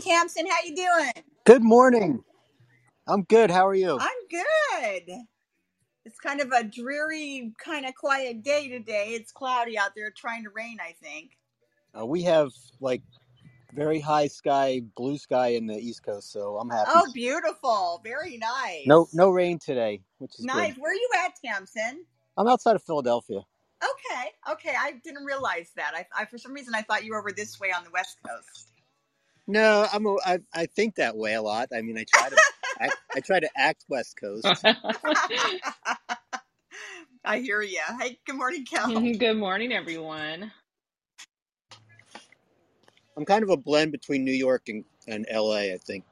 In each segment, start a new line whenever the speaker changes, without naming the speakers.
Tamsin. How you doing?
Good morning. I'm good. How are you?
I'm good. It's kind of a dreary, kind of quiet day today. It's cloudy out there, trying to rain, I think.
Uh, we have like very high sky, blue sky in the East Coast, so I'm happy.
Oh, beautiful. Very nice.
No, no rain today, which is
Nice.
good.
Where are you at, Tamsin?
I'm outside of Philadelphia.
Okay. Okay. I didn't realize that. I, I for some reason I thought you were over this way on the West Coast.
No, I'm. A, I, I think that way a lot. I mean, I try to. I, I try to act West Coast.
I hear you. Hey, good morning, Kel.
Good morning, everyone.
I'm kind of a blend between New York and, and LA. I think.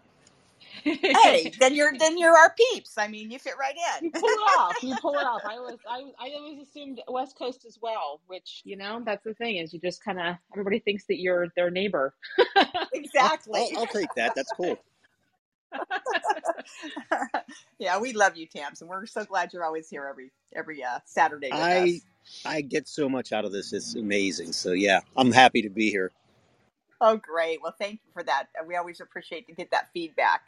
Hey, then you're then you're our peeps. I mean, you fit right in.
You pull it off. You pull it off. I was, I, I always assumed West Coast as well. Which you know, that's the thing is, you just kind of everybody thinks that you're their neighbor.
I'll,
exactly.
I'll, I'll take that. That's cool.
yeah, we love you, Tams, and we're so glad you're always here every every uh, Saturday with
I
us.
I get so much out of this. It's amazing. So yeah, I'm happy to be here.
Oh, great. Well, thank you for that. We always appreciate to get that feedback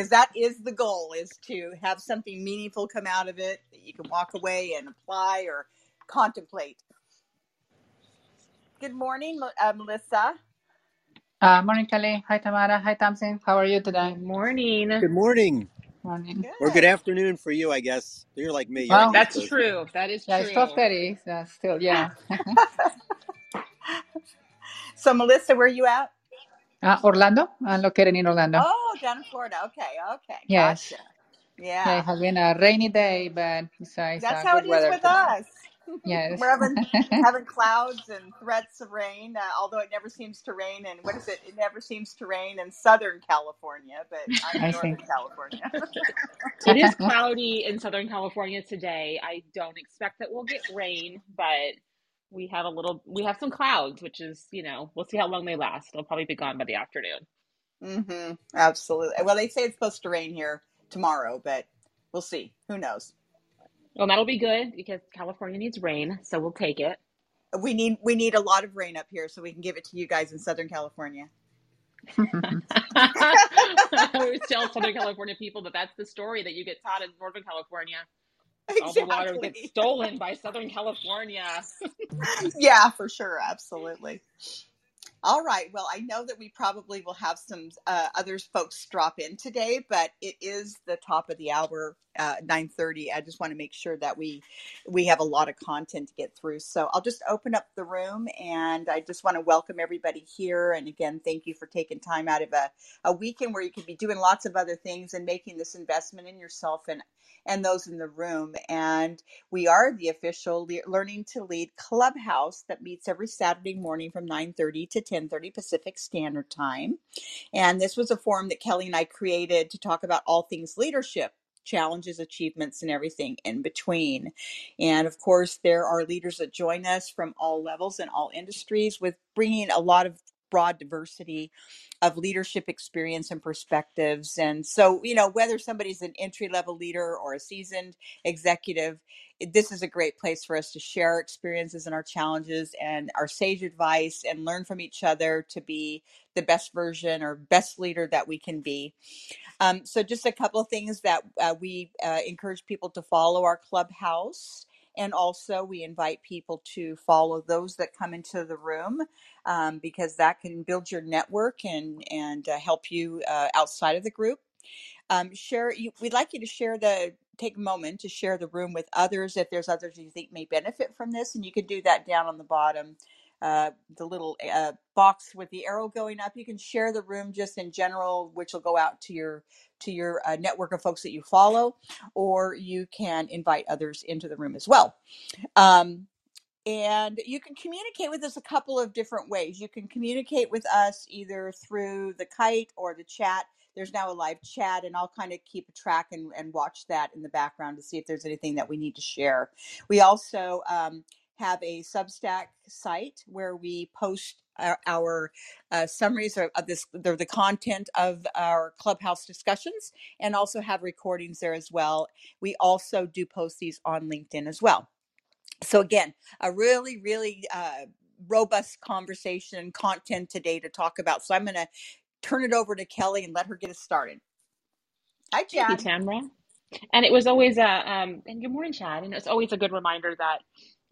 because that is the goal: is to have something meaningful come out of it that you can walk away and apply or contemplate. Good morning, uh, Melissa.
Uh, morning, Kelly. Hi, Tamara. Hi, Thompson. How are you today?
Good morning.
Good morning
Morning.
or good
Good.
afternoon for you, I guess. You're like me. You're
Well,
That's
Coast.
true. That is
yeah, it's
true.
12:30. So still, yeah.
So, Melissa, where are you at?
Uh, Orlando. I'm located in Orlando.
Oh, down in Florida. Okay, okay,
Yes.
gotcha.
Yeah,
Yeah,
it has been a rainy day, but besides,
that's
uh,
how
good
it is with
today.
us.
Yes.
We're having having clouds and threats of rain, uh, although it never seems to rain. And what is it? It never seems to rain in Southern California, but I'm
I
in
see.
Northern California.
It is cloudy in Southern California today. I don't expect that we'll get rain, but we have a little, we have some clouds, which is, you know, we'll see how long they last. They'll probably be gone by the afternoon.
hmm Absolutely. Well, they say it's supposed to rain here tomorrow, but we'll see. Who knows?
Well, that'll be good because California needs rain, so we'll take it.
We need we need a lot of rain up here so we can give it to you guys in Southern California.
we tell Southern California people that that's the story that you get taught in Northern California. All the water gets stolen by Southern California.
yeah, for sure. Absolutely. All right. Well, I know that we probably will have some uh, others folks drop in today, but it is the top of the hour, uh, nine thirty. I just want to make sure that we we have a lot of content to get through. So I'll just open up the room, and I just want to welcome everybody here. And again, thank you for taking time out of a, a weekend where you could be doing lots of other things and making this investment in yourself and and those in the room. And we are the official Le- Learning to Lead Clubhouse that meets every Saturday morning from 9:30 to 10:30 Pacific Standard Time. And this was a forum that Kelly and I created to talk about all things leadership, challenges, achievements, and everything in between. And of course, there are leaders that join us from all levels and all industries with bringing a lot of broad diversity of leadership experience and perspectives. And so, you know, whether somebody's an entry level leader or a seasoned executive, this is a great place for us to share our experiences and our challenges and our sage advice and learn from each other to be the best version or best leader that we can be. Um, so, just a couple of things that uh, we uh, encourage people to follow our clubhouse. And also, we invite people to follow those that come into the room um, because that can build your network and and uh, help you uh, outside of the group. Um, share. You, we'd like you to share the take a moment to share the room with others if there's others you think may benefit from this, and you can do that down on the bottom. Uh, the little uh, box with the arrow going up. You can share the room just in general, which will go out to your to your uh, network of folks that you follow, or you can invite others into the room as well. Um, and you can communicate with us a couple of different ways. You can communicate with us either through the kite or the chat. There's now a live chat, and I'll kind of keep a track and, and watch that in the background to see if there's anything that we need to share. We also um, have a Substack site where we post our, our uh, summaries of, of this, the, the content of our clubhouse discussions, and also have recordings there as well. We also do post these on LinkedIn as well so again a really really uh, robust conversation and content today to talk about so i'm going to turn it over to Kelly and let her get us started. Hi,
Thank you,
Chad.
Tamra. And it was always a um and good morning, Chad. And it's always a good reminder that,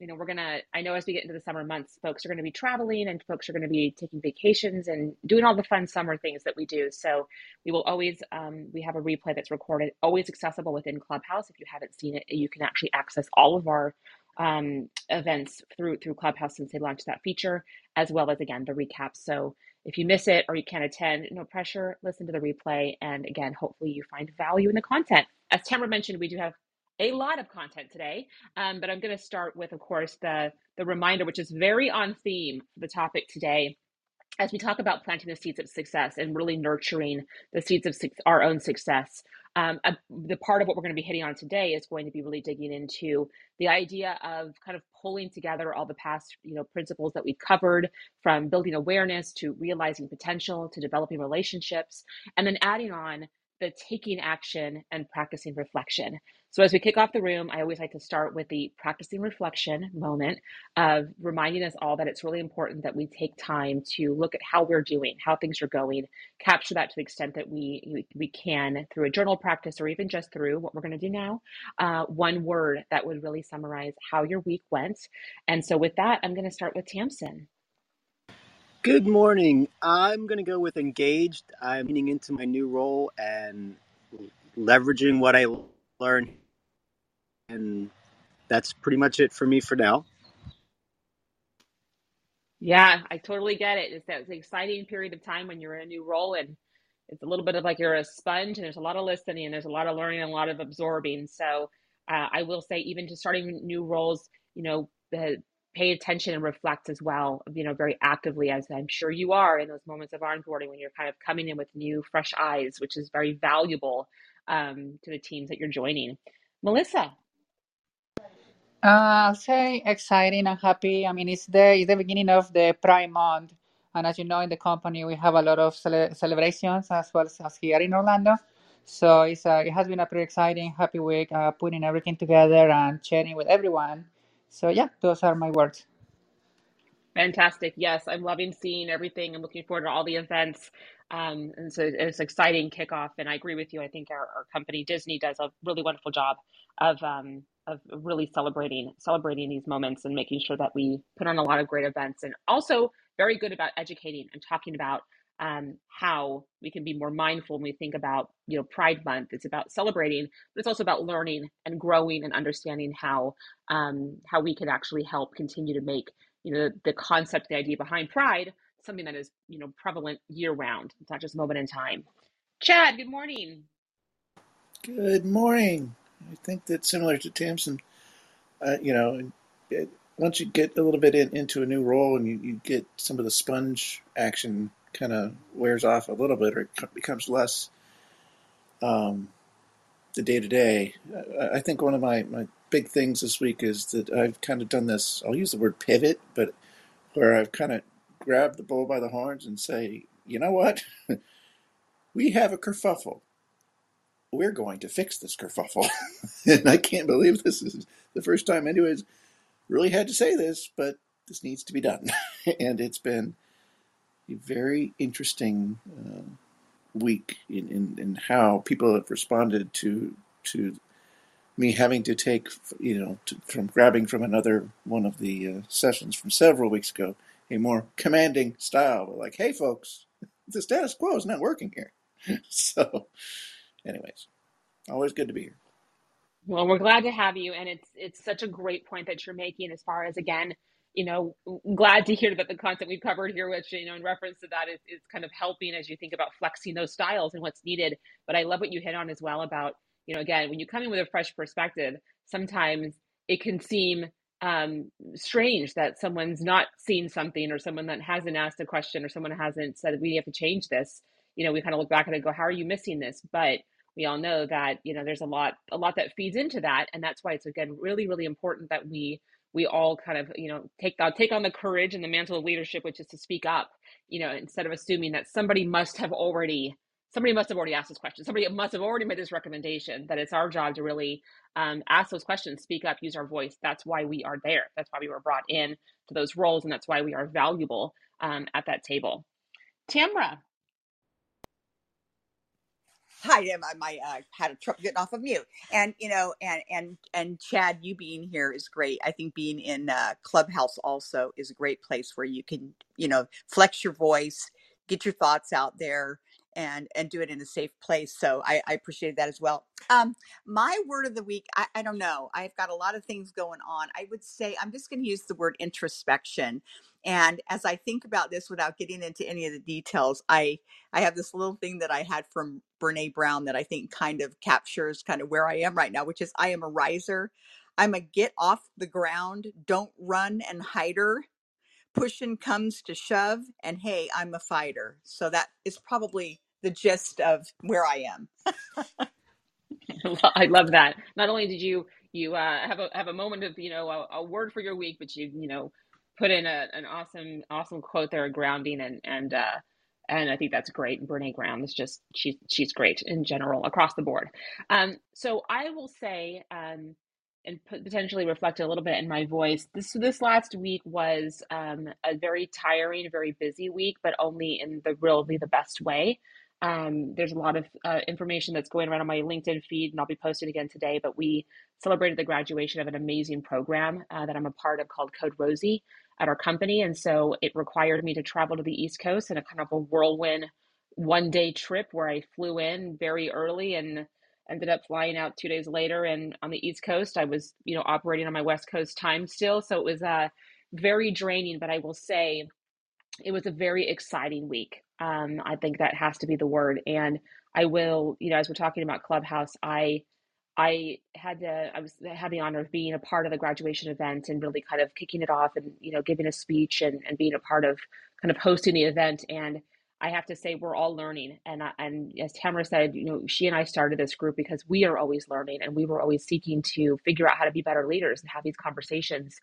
you know, we're gonna I know as we get into the summer months, folks are gonna be traveling and folks are gonna be taking vacations and doing all the fun summer things that we do. So we will always um we have a replay that's recorded, always accessible within Clubhouse. If you haven't seen it, you can actually access all of our um events through through Clubhouse since they launched that feature, as well as again the recaps. So if you miss it or you can't attend, no pressure, listen to the replay. And again, hopefully you find value in the content. As Tamara mentioned, we do have a lot of content today, um, but I'm going to start with, of course, the, the reminder, which is very on theme for the topic today. As we talk about planting the seeds of success and really nurturing the seeds of our own success, um, a, the part of what we're going to be hitting on today is going to be really digging into the idea of kind of pulling together all the past, you know, principles that we've covered, from building awareness to realizing potential to developing relationships, and then adding on the taking action and practicing reflection. So, as we kick off the room, I always like to start with the practicing reflection moment of reminding us all that it's really important that we take time to look at how we're doing, how things are going, capture that to the extent that we we can through a journal practice or even just through what we're going to do now. Uh, one word that would really summarize how your week went. And so, with that, I'm going to start with Tamsin.
Good morning. I'm going to go with engaged. I'm leaning into my new role and leveraging what I learned. And that's pretty much it for me for now.
Yeah, I totally get it. It's that exciting period of time when you're in a new role and it's a little bit of like you're a sponge and there's a lot of listening and there's a lot of learning and a lot of absorbing. So uh, I will say, even to starting new roles, you know, the pay attention and reflect as well, you know, very actively, as I'm sure you are in those moments of onboarding when you're kind of coming in with new, fresh eyes, which is very valuable um, to the teams that you're joining. Melissa.
Uh, I'll say exciting and happy. I mean, it's the it's the beginning of the Pride Month, and as you know, in the company we have a lot of cele- celebrations as well as here in Orlando. So it's uh, it has been a pretty exciting, happy week, uh, putting everything together and sharing with everyone. So yeah, those are my words.
Fantastic. Yes, I'm loving seeing everything. I'm looking forward to all the events. Um, and so it's exciting kickoff. And I agree with you. I think our, our company Disney does a really wonderful job of um, of really celebrating celebrating these moments and making sure that we put on a lot of great events and also very good about educating and talking about um, how we can be more mindful when we think about you know Pride Month. It's about celebrating, but it's also about learning and growing and understanding how um, how we can actually help continue to make you know the concept, the idea behind Pride something that is you know prevalent year round. It's not just a moment in time. Chad, good morning.
Good morning. I think that similar to Tamsin. Uh, you know, it, once you get a little bit in, into a new role and you, you get some of the sponge action kind of wears off a little bit or becomes less um, the day to day. I think one of my, my big things this week is that I've kind of done this, I'll use the word pivot, but where I've kind of grabbed the bull by the horns and say, you know what? we have a kerfuffle. We're going to fix this kerfuffle. and I can't believe this is the first time anyone's really had to say this, but this needs to be done. and it's been a very interesting uh, week in, in, in how people have responded to to me having to take, you know, to, from grabbing from another one of the uh, sessions from several weeks ago, a more commanding style. Like, hey, folks, the status quo is not working here. so, anyways, always good to be here.
Well, we're glad to have you, and it's it's such a great point that you're making as far as again you know, glad to hear that the content we've covered here, which, you know, in reference to that is, is kind of helping as you think about flexing those styles and what's needed. But I love what you hit on as well about, you know, again, when you come in with a fresh perspective, sometimes it can seem um, strange that someone's not seen something or someone that hasn't asked a question or someone hasn't said, we have to change this. You know, we kind of look back at it and go, how are you missing this? But we all know that, you know, there's a lot, a lot that feeds into that. And that's why it's, again, really, really important that we we all kind of you know take take on the courage and the mantle of leadership which is to speak up you know instead of assuming that somebody must have already somebody must have already asked this question. Somebody must have already made this recommendation that it's our job to really um, ask those questions speak up use our voice. That's why we are there. That's why we were brought in to those roles and that's why we are valuable um, at that table. Tamra
Hi, my, my uh, had a trouble getting off of mute, and you know, and and and Chad, you being here is great. I think being in uh, Clubhouse also is a great place where you can, you know, flex your voice, get your thoughts out there, and and do it in a safe place. So I, I appreciate that as well. Um, my word of the week, I, I don't know. I've got a lot of things going on. I would say I'm just going to use the word introspection. And as I think about this, without getting into any of the details, I I have this little thing that I had from Brene Brown that I think kind of captures kind of where I am right now, which is I am a riser. I'm a get off the ground, don't run and hider. Pushing comes to shove, and hey, I'm a fighter. So that is probably the gist of where I am.
I love that. Not only did you you uh, have a have a moment of you know a, a word for your week, but you you know put in a, an awesome awesome quote there, grounding, and and uh, and I think that's great. Brene Brown is just she's she's great in general across the board. Um, so I will say um, and potentially reflect a little bit in my voice. This this last week was um, a very tiring, very busy week, but only in the really the best way. Um, there's a lot of uh, information that's going around on my LinkedIn feed, and I'll be posting again today. But we celebrated the graduation of an amazing program uh, that I'm a part of called Code Rosie at our company. And so it required me to travel to the East Coast in a kind of a whirlwind one day trip where I flew in very early and ended up flying out two days later. And on the East Coast, I was, you know, operating on my West Coast time still. So it was uh, very draining, but I will say it was a very exciting week. Um, I think that has to be the word. And I will, you know, as we're talking about Clubhouse, I I had to, I was had the honor of being a part of the graduation event and really kind of kicking it off and, you know, giving a speech and, and being a part of kind of hosting the event. And I have to say, we're all learning. And, I, and as Tamara said, you know, she and I started this group because we are always learning and we were always seeking to figure out how to be better leaders and have these conversations.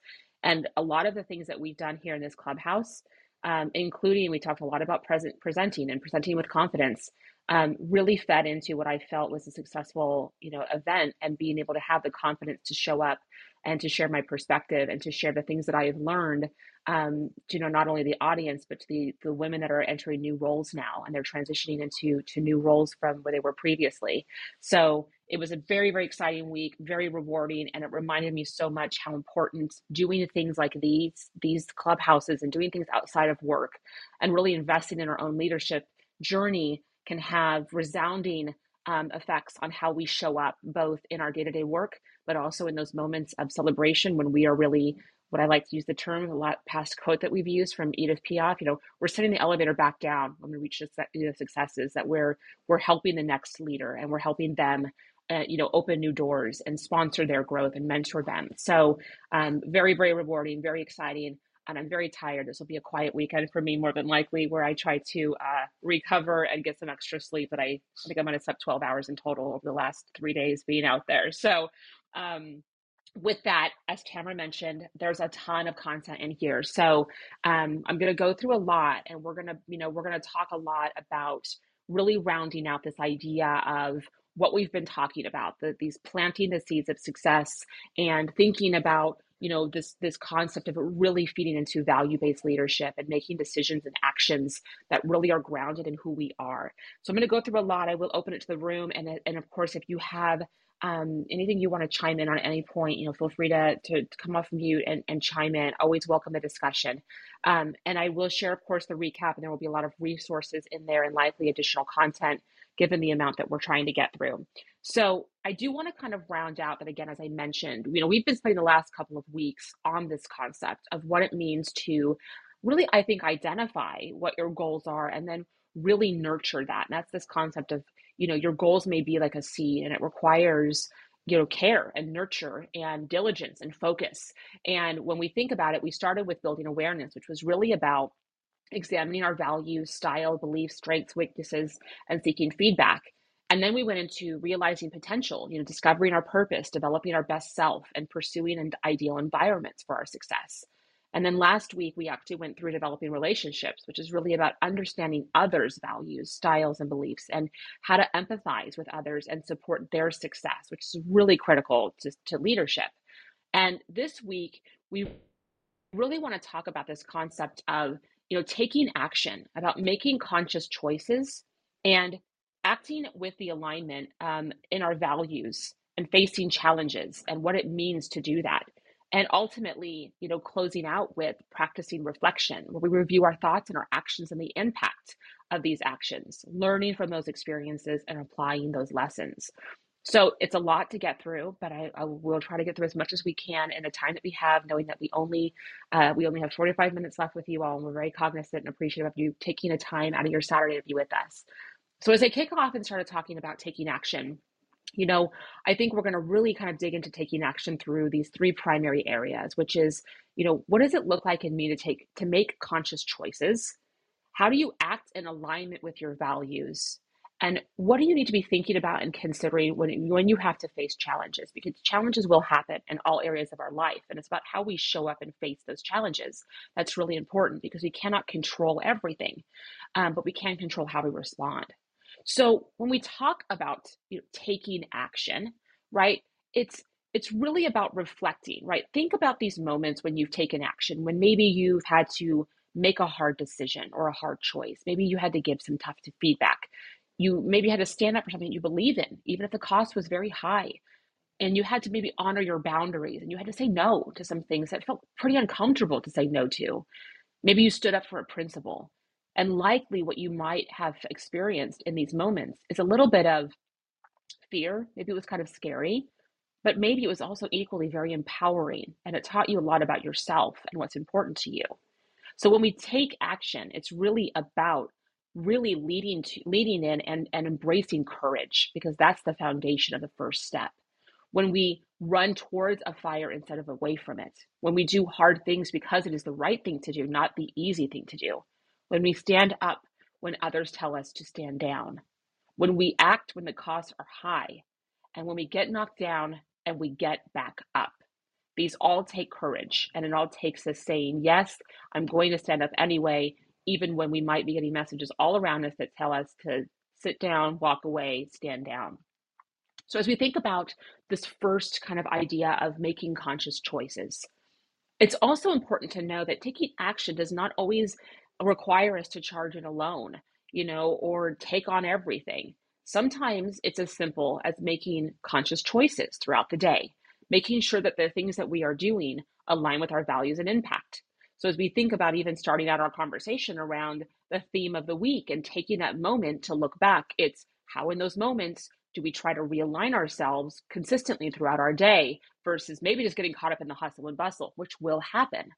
And a lot of the things that we've done here in this clubhouse, um, including we talked a lot about present presenting and presenting with confidence um, really fed into what I felt was a successful, you know, event and being able to have the confidence to show up and to share my perspective and to share the things that I have learned um, to you know not only the audience but to the the women that are entering new roles now and they're transitioning into to new roles from where they were previously. So it was a very very exciting week, very rewarding, and it reminded me so much how important doing things like these these clubhouses and doing things outside of work and really investing in our own leadership journey can have resounding um, effects on how we show up both in our day-to-day work but also in those moments of celebration when we are really what I like to use the term, a lot past quote that we've used from Edith Piaf, you know, we're setting the elevator back down when we reach the successes, that we're we're helping the next leader and we're helping them, uh, you know, open new doors and sponsor their growth and mentor them. So um, very, very rewarding, very exciting and I'm very tired. This will be a quiet weekend for me, more than likely, where I try to uh, recover and get some extra sleep. But I, I think I might have slept 12 hours in total over the last three days being out there. So, um, with that, as Tamara mentioned, there's a ton of content in here. So um, I'm going to go through a lot, and we're going to, you know, we're going to talk a lot about really rounding out this idea of what we've been talking about, the, these planting the seeds of success and thinking about you know this this concept of really feeding into value-based leadership and making decisions and actions that really are grounded in who we are so i'm going to go through a lot i will open it to the room and and of course if you have um, anything you want to chime in on at any point you know feel free to to, come off mute and, and chime in. Always welcome the discussion. Um, and i will share of course the recap and there will be a lot of resources in there and likely additional content given the amount that we're trying to get through. So I do want to kind of round out that again, as I mentioned, you know, we've been spending the last couple of weeks on this concept of what it means to really, I think, identify what your goals are and then really nurture that. And that's this concept of, you know, your goals may be like a seed and it requires you know care and nurture and diligence and focus and when we think about it we started with building awareness which was really about examining our values style beliefs strengths weaknesses and seeking feedback and then we went into realizing potential, you know, discovering our purpose, developing our best self, and pursuing an ideal environments for our success. And then last week, we actually went through developing relationships, which is really about understanding others' values, styles, and beliefs, and how to empathize with others and support their success, which is really critical to, to leadership. And this week, we really want to talk about this concept of, you know, taking action, about making conscious choices and acting with the alignment um, in our values and facing challenges and what it means to do that and ultimately you know closing out with practicing reflection where we review our thoughts and our actions and the impact of these actions learning from those experiences and applying those lessons. So it's a lot to get through but i, I will try to get through as much as we can in the time that we have knowing that we only uh, we only have 45 minutes left with you all and we're very cognizant and appreciative of you taking a time out of your saturday to be with us. So as i kick off and started talking about taking action you know, I think we're going to really kind of dig into taking action through these three primary areas, which is, you know, what does it look like in me to take to make conscious choices? How do you act in alignment with your values? And what do you need to be thinking about and considering when, when you have to face challenges? Because challenges will happen in all areas of our life. And it's about how we show up and face those challenges. That's really important because we cannot control everything, um, but we can control how we respond. So when we talk about you know, taking action, right? It's it's really about reflecting, right? Think about these moments when you've taken action, when maybe you've had to make a hard decision or a hard choice. Maybe you had to give some tough feedback. You maybe had to stand up for something you believe in, even if the cost was very high. And you had to maybe honor your boundaries and you had to say no to some things that felt pretty uncomfortable to say no to. Maybe you stood up for a principle. And likely what you might have experienced in these moments is a little bit of fear. Maybe it was kind of scary, but maybe it was also equally very empowering and it taught you a lot about yourself and what's important to you. So when we take action, it's really about really leading to leading in and, and embracing courage because that's the foundation of the first step. When we run towards a fire instead of away from it, when we do hard things because it is the right thing to do, not the easy thing to do, when we stand up when others tell us to stand down, when we act when the costs are high, and when we get knocked down and we get back up. These all take courage, and it all takes us saying, Yes, I'm going to stand up anyway, even when we might be getting messages all around us that tell us to sit down, walk away, stand down. So, as we think about this first kind of idea of making conscious choices, it's also important to know that taking action does not always require us to charge it alone, you know, or take on everything. Sometimes it's as simple as making conscious choices throughout the day, making sure that the things that we are doing align with our values and impact. So, as we think about even starting out our conversation around the theme of the week and taking that moment to look back, it's how in those moments do we try to realign ourselves consistently throughout our day versus maybe just getting caught up in the hustle and bustle, which will happen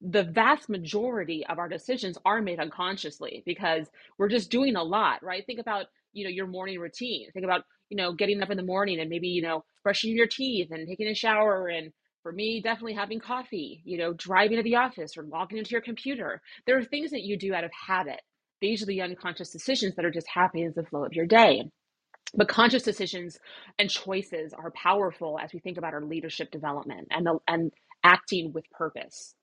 the vast majority of our decisions are made unconsciously because we're just doing a lot, right? Think about, you know, your morning routine. Think about, you know, getting up in the morning and maybe, you know, brushing your teeth and taking a shower and for me, definitely having coffee, you know, driving to the office or logging into your computer. There are things that you do out of habit. These are the unconscious decisions that are just happening as the flow of your day. But conscious decisions and choices are powerful as we think about our leadership development and the, and acting with purpose.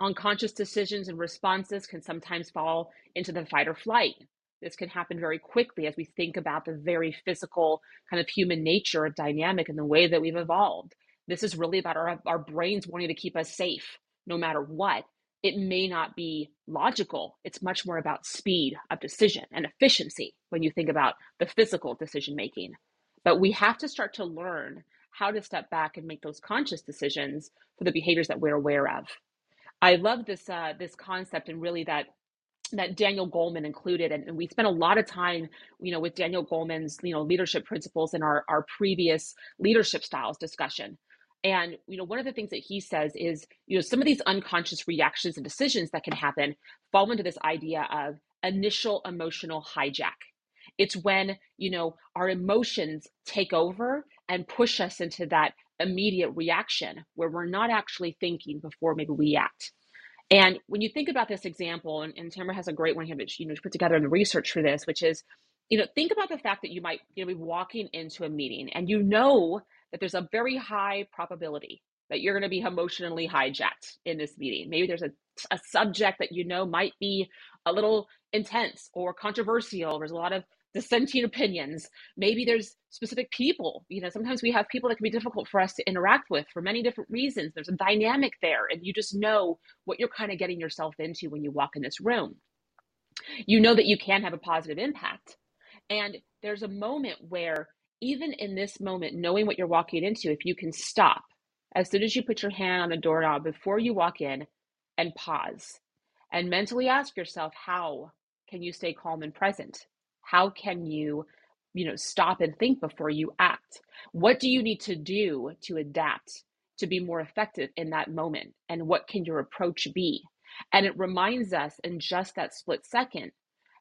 Unconscious decisions and responses can sometimes fall into the fight or flight. This can happen very quickly as we think about the very physical kind of human nature dynamic and the way that we've evolved. This is really about our, our brains wanting to keep us safe no matter what. It may not be logical. It's much more about speed of decision and efficiency when you think about the physical decision making. But we have to start to learn how to step back and make those conscious decisions for the behaviors that we're aware of. I love this uh, this concept and really that that Daniel Goleman included, and, and, we spent a lot of time, you know, with Daniel Goleman's, you know, leadership principles in our our previous leadership styles discussion. And you know, one of the things that he says is, you know, some of these unconscious reactions and decisions that can happen fall into this idea of initial emotional hijack. It's when you know our emotions take over and push us into that immediate reaction where we're not actually thinking before maybe we act. And when you think about this example, and, and Tamara has a great one here you know she put together in the research for this, which is, you know, think about the fact that you might you know, be walking into a meeting and you know that there's a very high probability that you're going to be emotionally hijacked in this meeting. Maybe there's a, a subject that you know might be a little intense or controversial. There's a lot of dissenting opinions. Maybe there's specific people. You know, sometimes we have people that can be difficult for us to interact with for many different reasons. There's a dynamic there, and you just know what you're kind of getting yourself into when you walk in this room. You know that you can have a positive impact. And there's a moment where even in this moment, knowing what you're walking into, if you can stop as soon as you put your hand on the doorknob before you walk in and pause and mentally ask yourself, how can you stay calm and present? How can you, you know, stop and think before you act? What do you need to do to adapt to be more effective in that moment? And what can your approach be? And it reminds us in just that split second,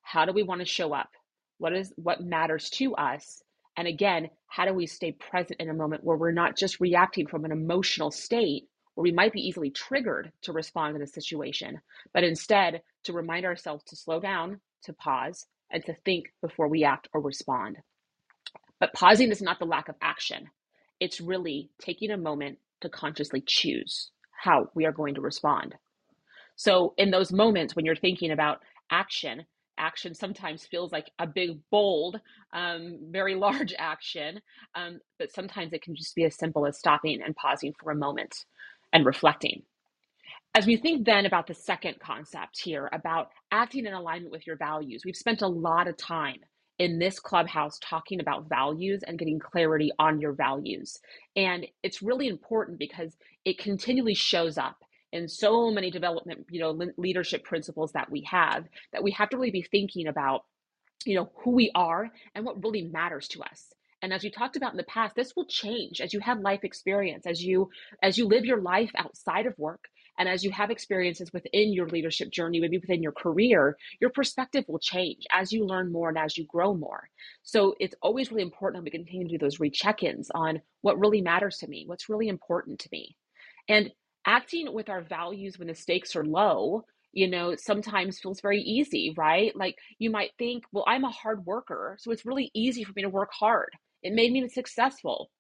how do we want to show up? What is what matters to us? And again, how do we stay present in a moment where we're not just reacting from an emotional state where we might be easily triggered to respond in a situation, but instead to remind ourselves to slow down, to pause, and to think before we act or respond. But pausing is not the lack of action, it's really taking a moment to consciously choose how we are going to respond. So, in those moments when you're thinking about action, action sometimes feels like a big, bold, um, very large action, um, but sometimes it can just be as simple as stopping and pausing for a moment and reflecting. As we think then about the second concept here about acting in alignment with your values, we've spent a lot of time in this clubhouse talking about values and getting clarity on your values. And it's really important because it continually shows up in so many development, you know, leadership principles that we have that we have to really be thinking about, you know, who we are and what really matters to us. And as we talked about in the past, this will change as you have life experience, as you as you live your life outside of work, and as you have experiences within your leadership journey, maybe within your career, your perspective will change as you learn more and as you grow more. So it's always really important that we continue to do those recheck-ins on what really matters to me, what's really important to me. And acting with our values when the stakes are low you know sometimes feels very easy right like you might think well i'm a hard worker so it's really easy for me to work hard it made me successful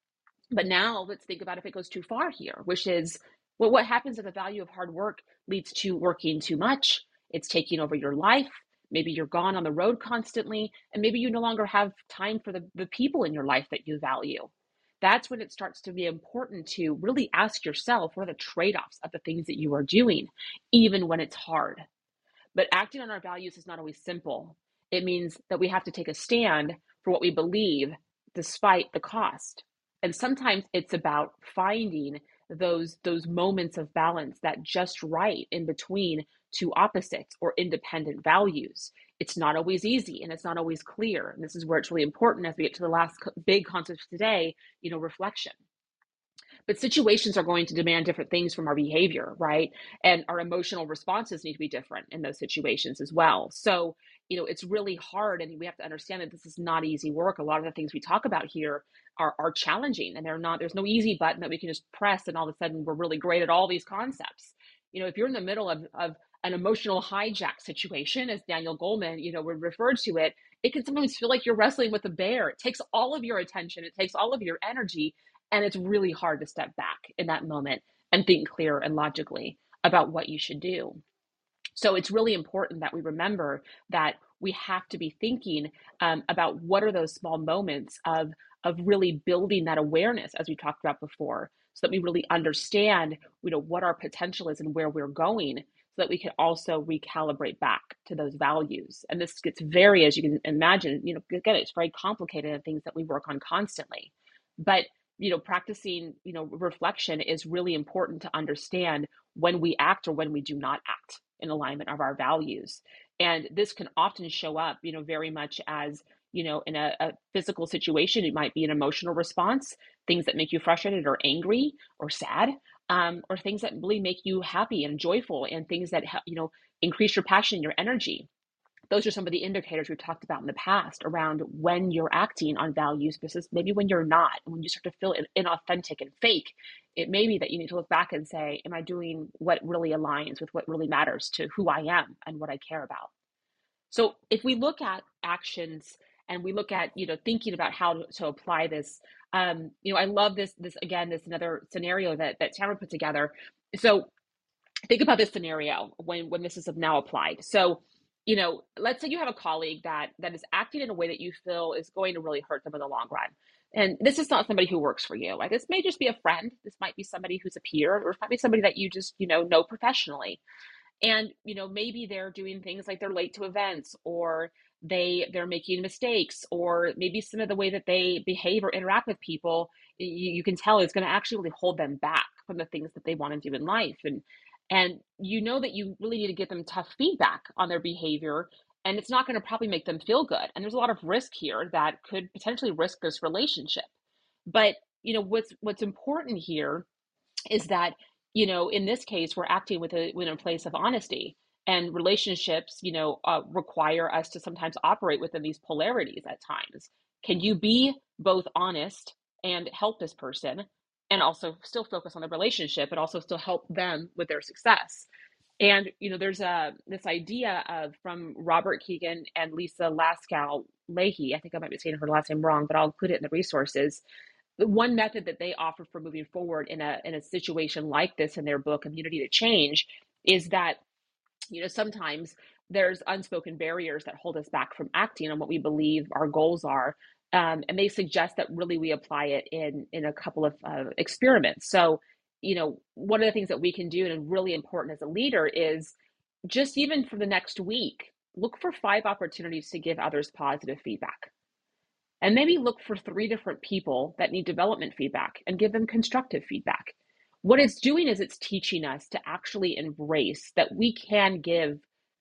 but now let's think about if it goes too far here which is well, what happens if the value of hard work leads to working too much it's taking over your life maybe you're gone on the road constantly and maybe you no longer have time for the, the people in your life that you value that's when it starts to be important to really ask yourself what are the trade offs of the things that you are doing, even when it's hard. But acting on our values is not always simple. It means that we have to take a stand for what we believe despite the cost. And sometimes it's about finding those those moments of balance that just right in between two opposites or independent values it's not always easy and it's not always clear. And this is where it's really important as we get to the last big concept today, you know, reflection. But situations are going to demand different things from our behavior, right? And our emotional responses need to be different in those situations as well. So, you know, it's really hard and we have to understand that this is not easy work. A lot of the things we talk about here are, are challenging and they're not, there's no easy button that we can just press and all of a sudden we're really great at all these concepts. You know, if you're in the middle of, of an emotional hijack situation, as Daniel Goleman, you know, would refer to it, it can sometimes feel like you're wrestling with a bear. It takes all of your attention, it takes all of your energy, and it's really hard to step back in that moment and think clear and logically about what you should do. So it's really important that we remember that we have to be thinking um, about what are those small moments of of really building that awareness as we talked about before so that we really understand you know what our potential is and where we're going so that we can also recalibrate back to those values. And this gets very, as you can imagine, you know, again, it's very complicated and things that we work on constantly. But you know, practicing, you know, reflection is really important to understand when we act or when we do not act in alignment of our values. And this can often show up, you know, very much as you know, in a, a, physical situation, it might be an emotional response, things that make you frustrated or angry or sad um, or things that really make you happy and joyful and things that you know increase your passion and your energy those are some of the indicators we've talked about in the past around when you're acting on values versus maybe when you're not. When you start to feel inauthentic and fake it may be that you need to look back and say am i doing what really aligns with what really matters to who i am and what i care about? So if we look at actions and we look at you know thinking about how to, to apply this um, you know i love this this again this another scenario that that tamara put together. So think about this scenario when when this is now applied. So you know let's say you have a colleague that that is acting in a way that you feel is going to really hurt them in the long run. And this is not somebody who works for you. Like this may just be a friend. This might be somebody who's a peer or it might be somebody that you just you know know professionally. And you know maybe they're doing things like they're late to events or they they're making mistakes or maybe some of the way that they behave or interact with people you, you can tell is going to actually really hold them back from the things that they want to do in life. And and you know that you really need to give them tough feedback on their behavior and it's not going to probably make them feel good and there's a lot of risk here that could potentially risk this relationship. But you know what's what's important here is that you know in this case we're acting with a with a place of honesty and relationships you know uh, require us to sometimes operate within these polarities at times. Can you be both honest and help this person and also still focus on the relationship but also still help them with their success. And you know there's a this idea of from robert kegan and lisa laskow lahey i think i might be saying her last name wrong but i'll include it in the resources. The one method that they offer for moving forward in a in a situation like this in their book immunity to change is that you know sometimes there's unspoken barriers that hold us back from acting on what we believe our goals are um, and they suggest that really we apply it in in a couple of uh, experiments so you know one of the things that we can do and really important as a leader is just even for the next week look for five opportunities to give others positive feedback and maybe look for three different people that need development feedback and give them constructive feedback. What it's doing is it's teaching us to actually embrace that we can give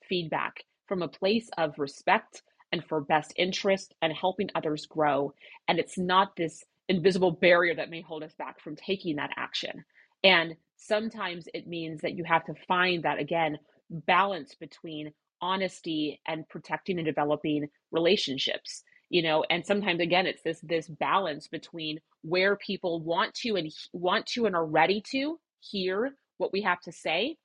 feedback from a place of respect and for best interest and helping others grow. And it's not this invisible barrier that may hold us back from taking that action. And sometimes it means that you have to find that, again, balance between honesty and protecting and developing relationships you know and sometimes again it's this this balance between where people want to and want to and are ready to hear what we have to say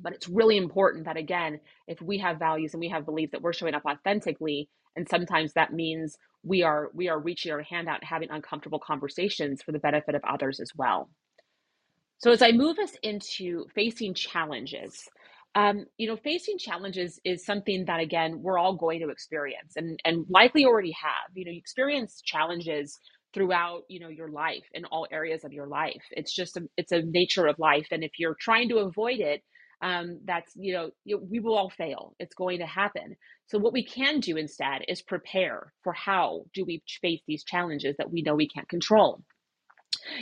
but it's really important that again if we have values and we have beliefs that we're showing up authentically and sometimes that means we are we are reaching our hand out and having uncomfortable conversations for the benefit of others as well so as i move us into facing challenges um, you know, facing challenges is something that again we're all going to experience, and and likely already have. You know, you experience challenges throughout you know your life in all areas of your life. It's just a, it's a nature of life, and if you're trying to avoid it, um, that's you know we will all fail. It's going to happen. So what we can do instead is prepare for how do we face these challenges that we know we can't control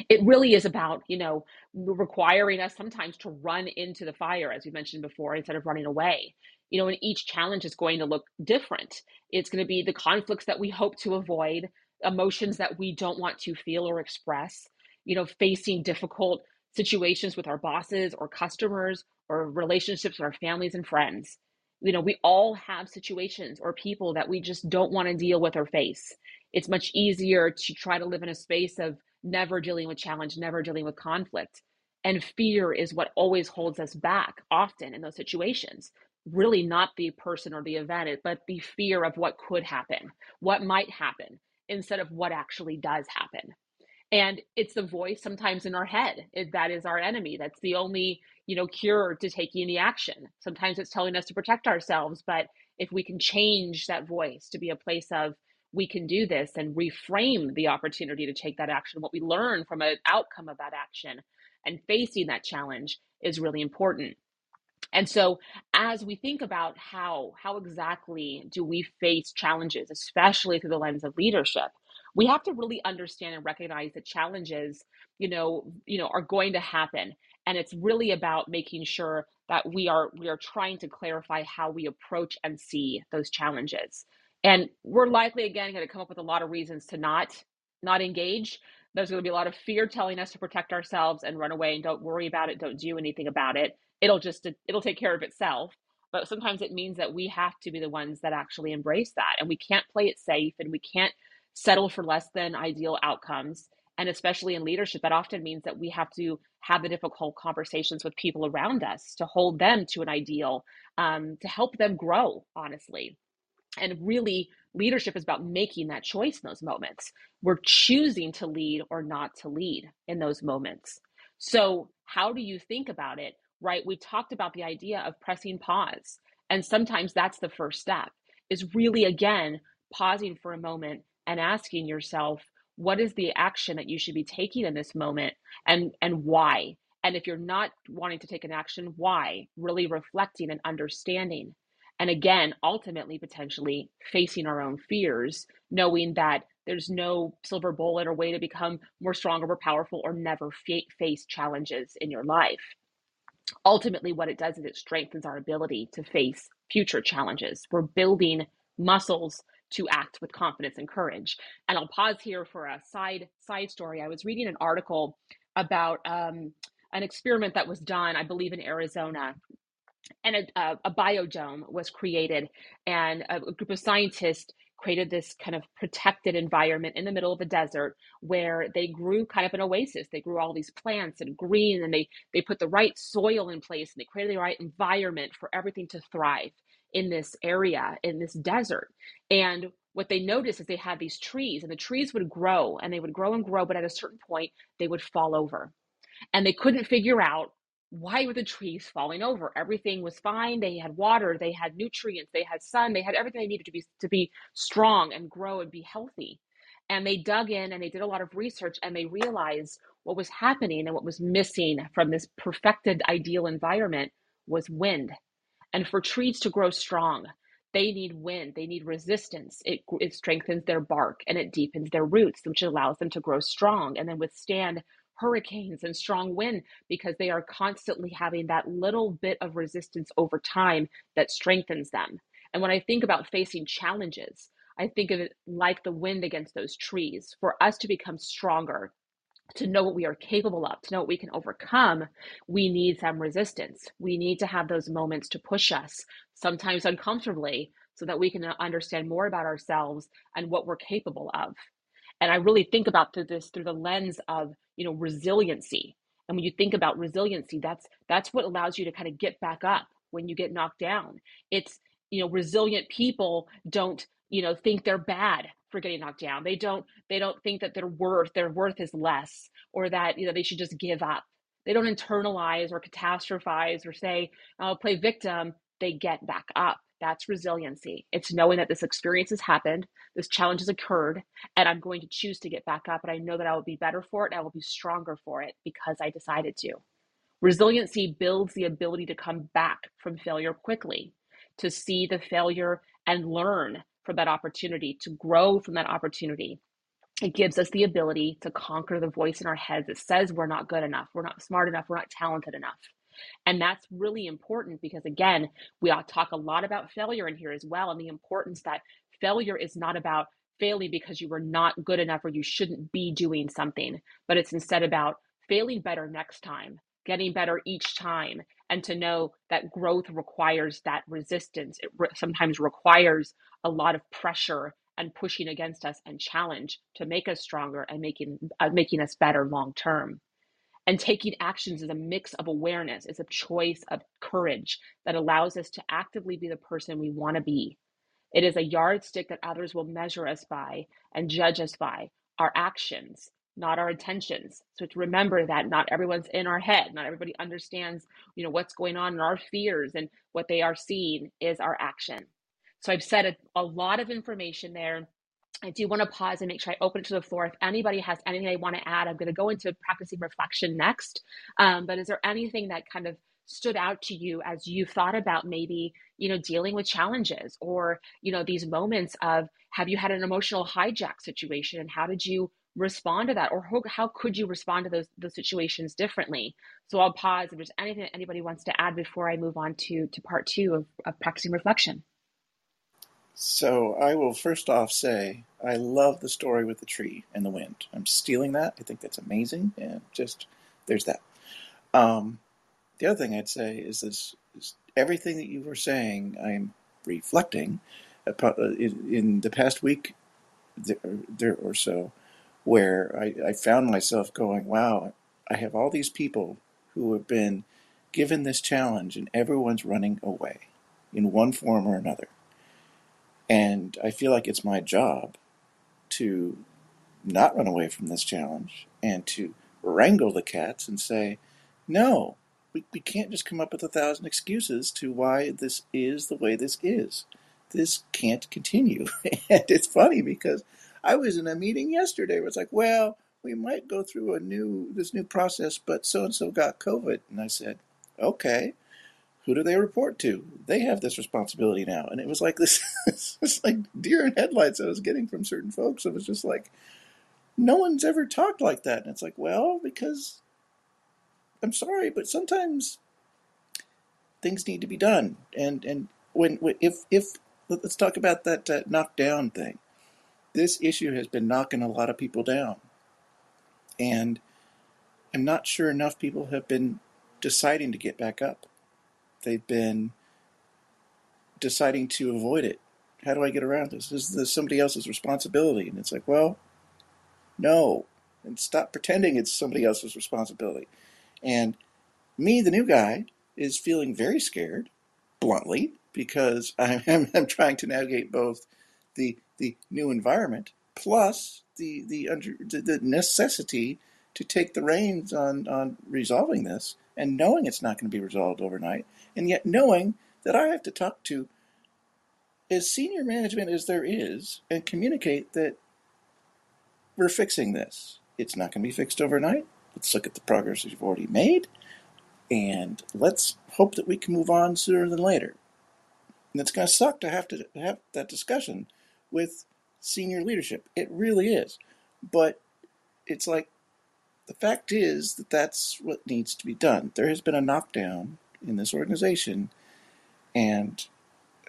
it really is about you know requiring us sometimes to run into the fire as we mentioned before instead of running away you know and each challenge is going to look different it's going to be the conflicts that we hope to avoid emotions that we don't want to feel or express you know facing difficult situations with our bosses or customers or relationships with our families and friends you know we all have situations or people that we just don't want to deal with or face it's much easier to try to live in a space of never dealing with challenge, never dealing with conflict. And fear is what always holds us back often in those situations. Really, not the person or the event, but the fear of what could happen, what might happen, instead of what actually does happen. And it's the voice sometimes in our head it, that is our enemy. That's the only, you know, cure to taking any action. Sometimes it's telling us to protect ourselves, but if we can change that voice to be a place of we can do this and reframe the opportunity to take that action, what we learn from an outcome of that action and facing that challenge is really important. And so as we think about how how exactly do we face challenges, especially through the lens of leadership, we have to really understand and recognize that challenges, you know, you know, are going to happen. And it's really about making sure that we are we are trying to clarify how we approach and see those challenges. And we're likely again going to come up with a lot of reasons to not not engage. There's going to be a lot of fear telling us to protect ourselves and run away and don't worry about it don't do anything about it. It'll just it'll take care of itself but sometimes it means that we have to be the ones that actually embrace that and we can't play it safe and we can't settle for less than ideal outcomes and especially in leadership that often means that we have to have the difficult conversations with people around us to hold them to an ideal um, to help them grow honestly and really, leadership is about making that choice in those moments. We're choosing to lead or not to lead in those moments. So, how do you think about it? Right? We talked about the idea of pressing pause. And sometimes that's the first step, is really, again, pausing for a moment and asking yourself, what is the action that you should be taking in this moment and, and why? And if you're not wanting to take an action, why? Really reflecting and understanding And again, ultimately, potentially facing our own fears, knowing that there's no silver bullet or way to become more stronger, more powerful, or never face challenges in your life. Ultimately, what it does is it strengthens our ability to face future challenges. We're building muscles to act with confidence and courage. And I'll pause here for a side side story. I was reading an article about um, an experiment that was done, I believe, in Arizona. And a, a, biodome was created, and a, a group of scientists created this kind of protected environment in the middle of the desert where they grew kind of an oasis. They grew all these plants and green, and they they put the right soil in place, and they created the right environment for everything to thrive in this area in this desert. And what they noticed is they had these trees, and the trees would grow, and they would grow and grow, but at a certain point they would fall over, and they couldn't figure out why were the trees falling over? Everything was fine. They had water, they had nutrients, they had sun, they had everything they needed to be to be strong and grow and be healthy. And they dug in and they did a lot of research and they realized what was happening and what was missing from this perfected ideal environment was wind. And for trees to grow strong, they need wind, they need resistance. It, it strengthens their bark and it deepens their roots, which allows them to grow strong and then withstand hurricanes and strong wind because they are constantly having that little bit of resistance over time that strengthens them. And when I think about facing challenges, I think of it like the wind against those trees. For us to become stronger, to know what we are capable of, to know what we can overcome, we need some resistance. We need to have those moments to push us, sometimes uncomfortably, so that we can understand more about ourselves and what we're capable of. And i really think about this through the lens of you know resiliency. And when you think about resiliency that's that's what allows you to kind of get back up when you get knocked down. It's you know resilient people don't you know think they're bad for getting knocked down they don't they don't think that their worth their worth is less or that you know they should just give up they don't internalize or catastrophize or say i'll play victim they get back up that's resiliency. It's knowing that this experience has happened, this challenge has occurred, and I'm going to choose to get back up. And I know that I will be better for it, I will be stronger for it because I decided to. Resiliency builds the ability to come back from failure quickly, to see the failure and learn from that opportunity, to grow from that opportunity. It gives us the ability to conquer the voice in our heads that says we're not good enough, we're not smart enough, we're not talented enough. And that's really important because, again, we to talk a lot about failure in here as well and the importance that failure is not about failing because you were not good enough or you shouldn't be doing something, but it's instead about failing better next time, getting better each time, and to know that growth requires that resistance. It re- sometimes requires a lot of pressure and pushing against us and challenge to make us stronger and making uh, making us better long term. And taking actions is a mix of awareness, it's a choice of courage that allows us to actively be the person we want to be. It is a yardstick that others will measure us by and judge us by our actions, not our intentions. So to remember that not everyone's in our head, not everybody understands, you know, what's going on in our fears and what they are seeing is our action. So I've said a, a lot of information there I do want to pause and make sure I open it to the floor. If anybody has anything they want to add, I'm going to go into practicing reflection next. Um, but is there anything that kind of stood out to you as you thought about maybe you know dealing with challenges or you know these moments of have you had an emotional hijack situation and how did you respond to that or how, how could you respond to those those situations differently so i'll pause if there's anything that anybody wants to add before i move on to to part two of, of practicing reflection
so I will first off say I love the story with the tree and the wind. I'm stealing that. I think that's amazing. And just there's that. Um, the other thing I'd say is this: is everything that you were saying, I'm reflecting uh, in the past week there or so, where I, I found myself going, "Wow, I have all these people who have been given this challenge, and everyone's running away in one form or another." And I feel like it's my job to not run away from this challenge and to wrangle the cats and say, no, we, we can't just come up with a thousand excuses to why this is the way this is. This can't continue. and it's funny because I was in a meeting yesterday where it's like, well, we might go through a new this new process, but so and so got COVID. And I said, okay, who do they report to? They have this responsibility now. And it was like this, it's like deer in headlights I was getting from certain folks. It was just like, no one's ever talked like that. And it's like, well, because I'm sorry, but sometimes things need to be done. And, and when, if, if, let's talk about that uh, knockdown thing. This issue has been knocking a lot of people down. And I'm not sure enough people have been deciding to get back up. They've been deciding to avoid it. How do I get around this? This is this somebody else's responsibility. And it's like, well, no. And stop pretending it's somebody else's responsibility. And me, the new guy, is feeling very scared, bluntly, because I'm, I'm trying to navigate both the the new environment plus the the, under, the necessity to take the reins on, on resolving this and knowing it's not going to be resolved overnight, and yet knowing that I have to talk to as senior management as there is and communicate that we're fixing this. It's not going to be fixed overnight. Let's look at the progress we've already made, and let's hope that we can move on sooner than later. And it's going to suck to have to have that discussion with senior leadership. It really is. But it's like the fact is that that's what needs to be done. There has been a knockdown in this organization, and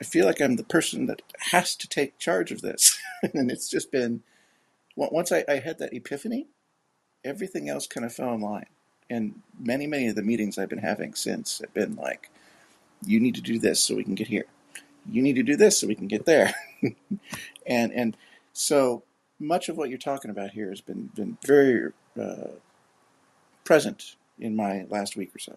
I feel like I'm the person that has to take charge of this. and it's just been, once I, I had that epiphany, everything else kind of fell in line. And many, many of the meetings I've been having since have been like, you need to do this so we can get here. You need to do this so we can get there. and and so much of what you're talking about here has been been very uh, present in my last week or so.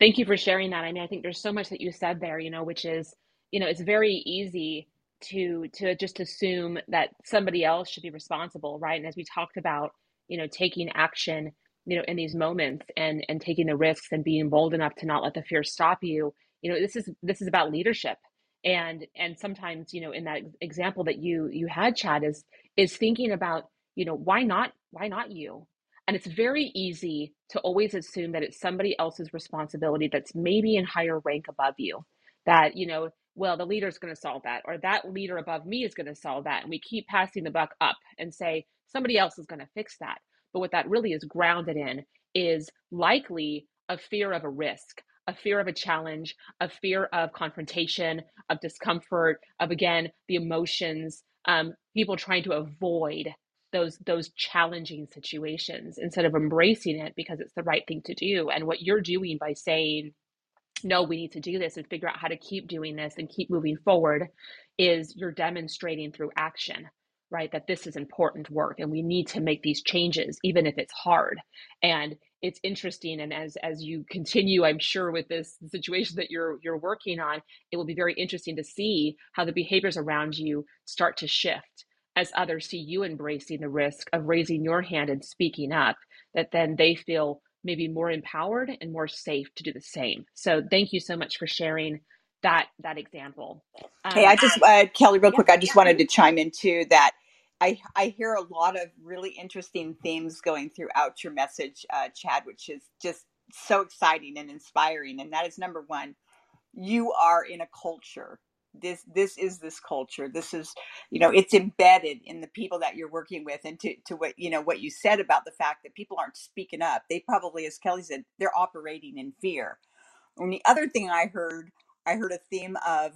Thank you for sharing that. I mean, I think there's so much that you said there, you know, which is, you know, it's very easy to to just assume that somebody else should be responsible, right? And as we talked about, you know, taking action, you know, in these moments and and taking the risks and being bold enough to not let the fear stop you, you know, this is this is about leadership. And and sometimes, you know, in that example that you you had, Chad, is is thinking about, you know, why not why not you? And it's very easy to always assume that it's somebody else's responsibility that's maybe in higher rank above you. That, you know, well, the leader's going to solve that, or that leader above me is going to solve that. And we keep passing the buck up and say somebody else is going to fix that. But what that really is grounded in is likely a fear of a risk, a fear of a challenge, a fear of confrontation, of discomfort, of again, the emotions, um, people trying to avoid those those challenging situations instead of embracing it because it's the right thing to do. And what you're doing by saying no we need to do this and figure out how to keep doing this and keep moving forward is you're demonstrating through action right that this is important work and we need to make these changes even if it's hard. And it's interesting and as as you continue i'm sure with this situation that you're you're working on it will be very interesting to see how the behaviors around you start to shift as others see you embracing the risk of raising your hand and speaking up, that then they feel maybe more empowered and more safe to do the same. So thank you so much for sharing that that example.
Um, hey, I just uh, Kelly, real yeah, quick, I just yeah. wanted to chime in too that I I hear a lot of really interesting themes going throughout your message, uh, Chad, which is just so exciting and inspiring. And that is number one, you are in a culture. This this is this culture. This is you know it's embedded in the people that you're working with and to, to what you know what you said about the fact that people aren't speaking up. They probably as kelly said they're operating in fear. And the other thing i heard i heard a theme of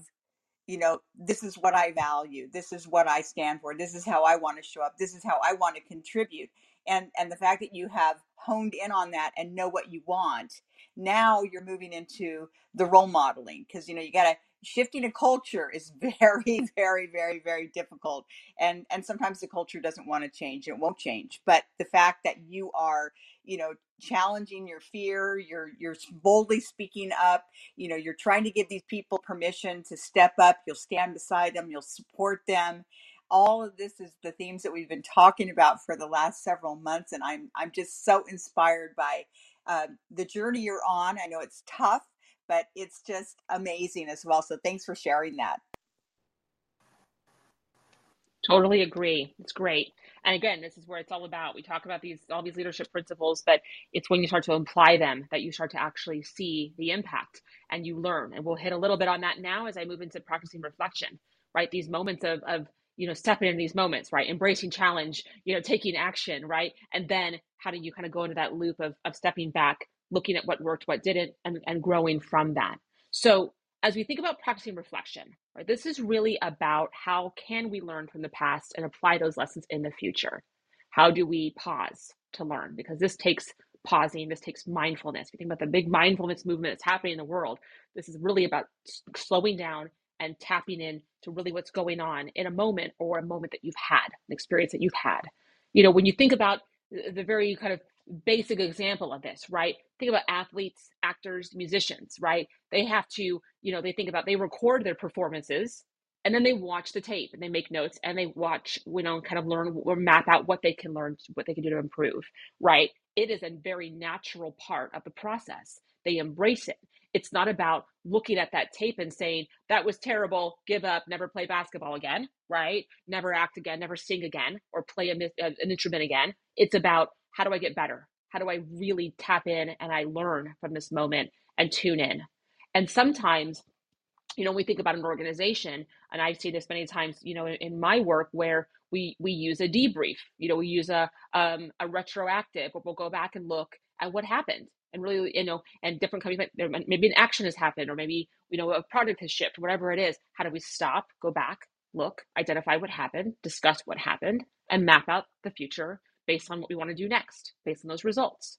you know this is what i value. This is what i stand for. This is how i want to show up. This is how i want to contribute. And and the fact that you have honed in on that and know what you want now you're moving into the role modeling because you know you got to shifting a culture is very very very very difficult and and sometimes the culture doesn't want to change it won't change but the fact that you are you know challenging your fear you're you're boldly speaking up you know you're trying to give these people permission to step up you'll stand beside them you'll support them all of this is the themes that we've been talking about for the last several months and i'm i'm just so inspired by uh, the journey you're on i know it's tough but it's just amazing as well. So thanks for sharing that.
Totally agree. It's great. And again, this is where it's all about. We talk about these all these leadership principles, but it's when you start to apply them that you start to actually see the impact and you learn. And we'll hit a little bit on that now as I move into practicing reflection, right? These moments of of you know stepping in these moments right embracing challenge you know taking action right and then how do you kind of go into that loop of, of stepping back looking at what worked what didn't and, and growing from that. So as we think about practicing reflection right this is really about how can we learn from the past and apply those lessons in the future? How do we pause to learn? Because this takes pausing this takes mindfulness. We think about the big mindfulness movement that's happening in the world this is really about slowing down and tapping in to really what's going on in a moment or a moment that you've had, an experience that you've had. You know, when you think about the very kind of basic example of this, right? Think about athletes, actors, musicians, right? They have to, you know, they think about, they record their performances and then they watch the tape and they make notes and they watch, you know, kind of learn or map out what they can learn, what they can do to improve, right? It is a very natural part of the process. They embrace it. It's not about looking at that tape and saying, that was terrible, give up, never play basketball again, right? Never act again, never sing again, or play a, an instrument again. It's about how do I get better? How do I really tap in and I learn from this moment and tune in? And sometimes, you know, we think about an organization, and I've seen this many times, you know, in, in my work where we we use a debrief, you know, we use a um, a retroactive, but we'll go back and look at what happened and really you know and different companies maybe an action has happened or maybe you know a product has shipped whatever it is how do we stop go back look identify what happened discuss what happened and map out the future based on what we want to do next based on those results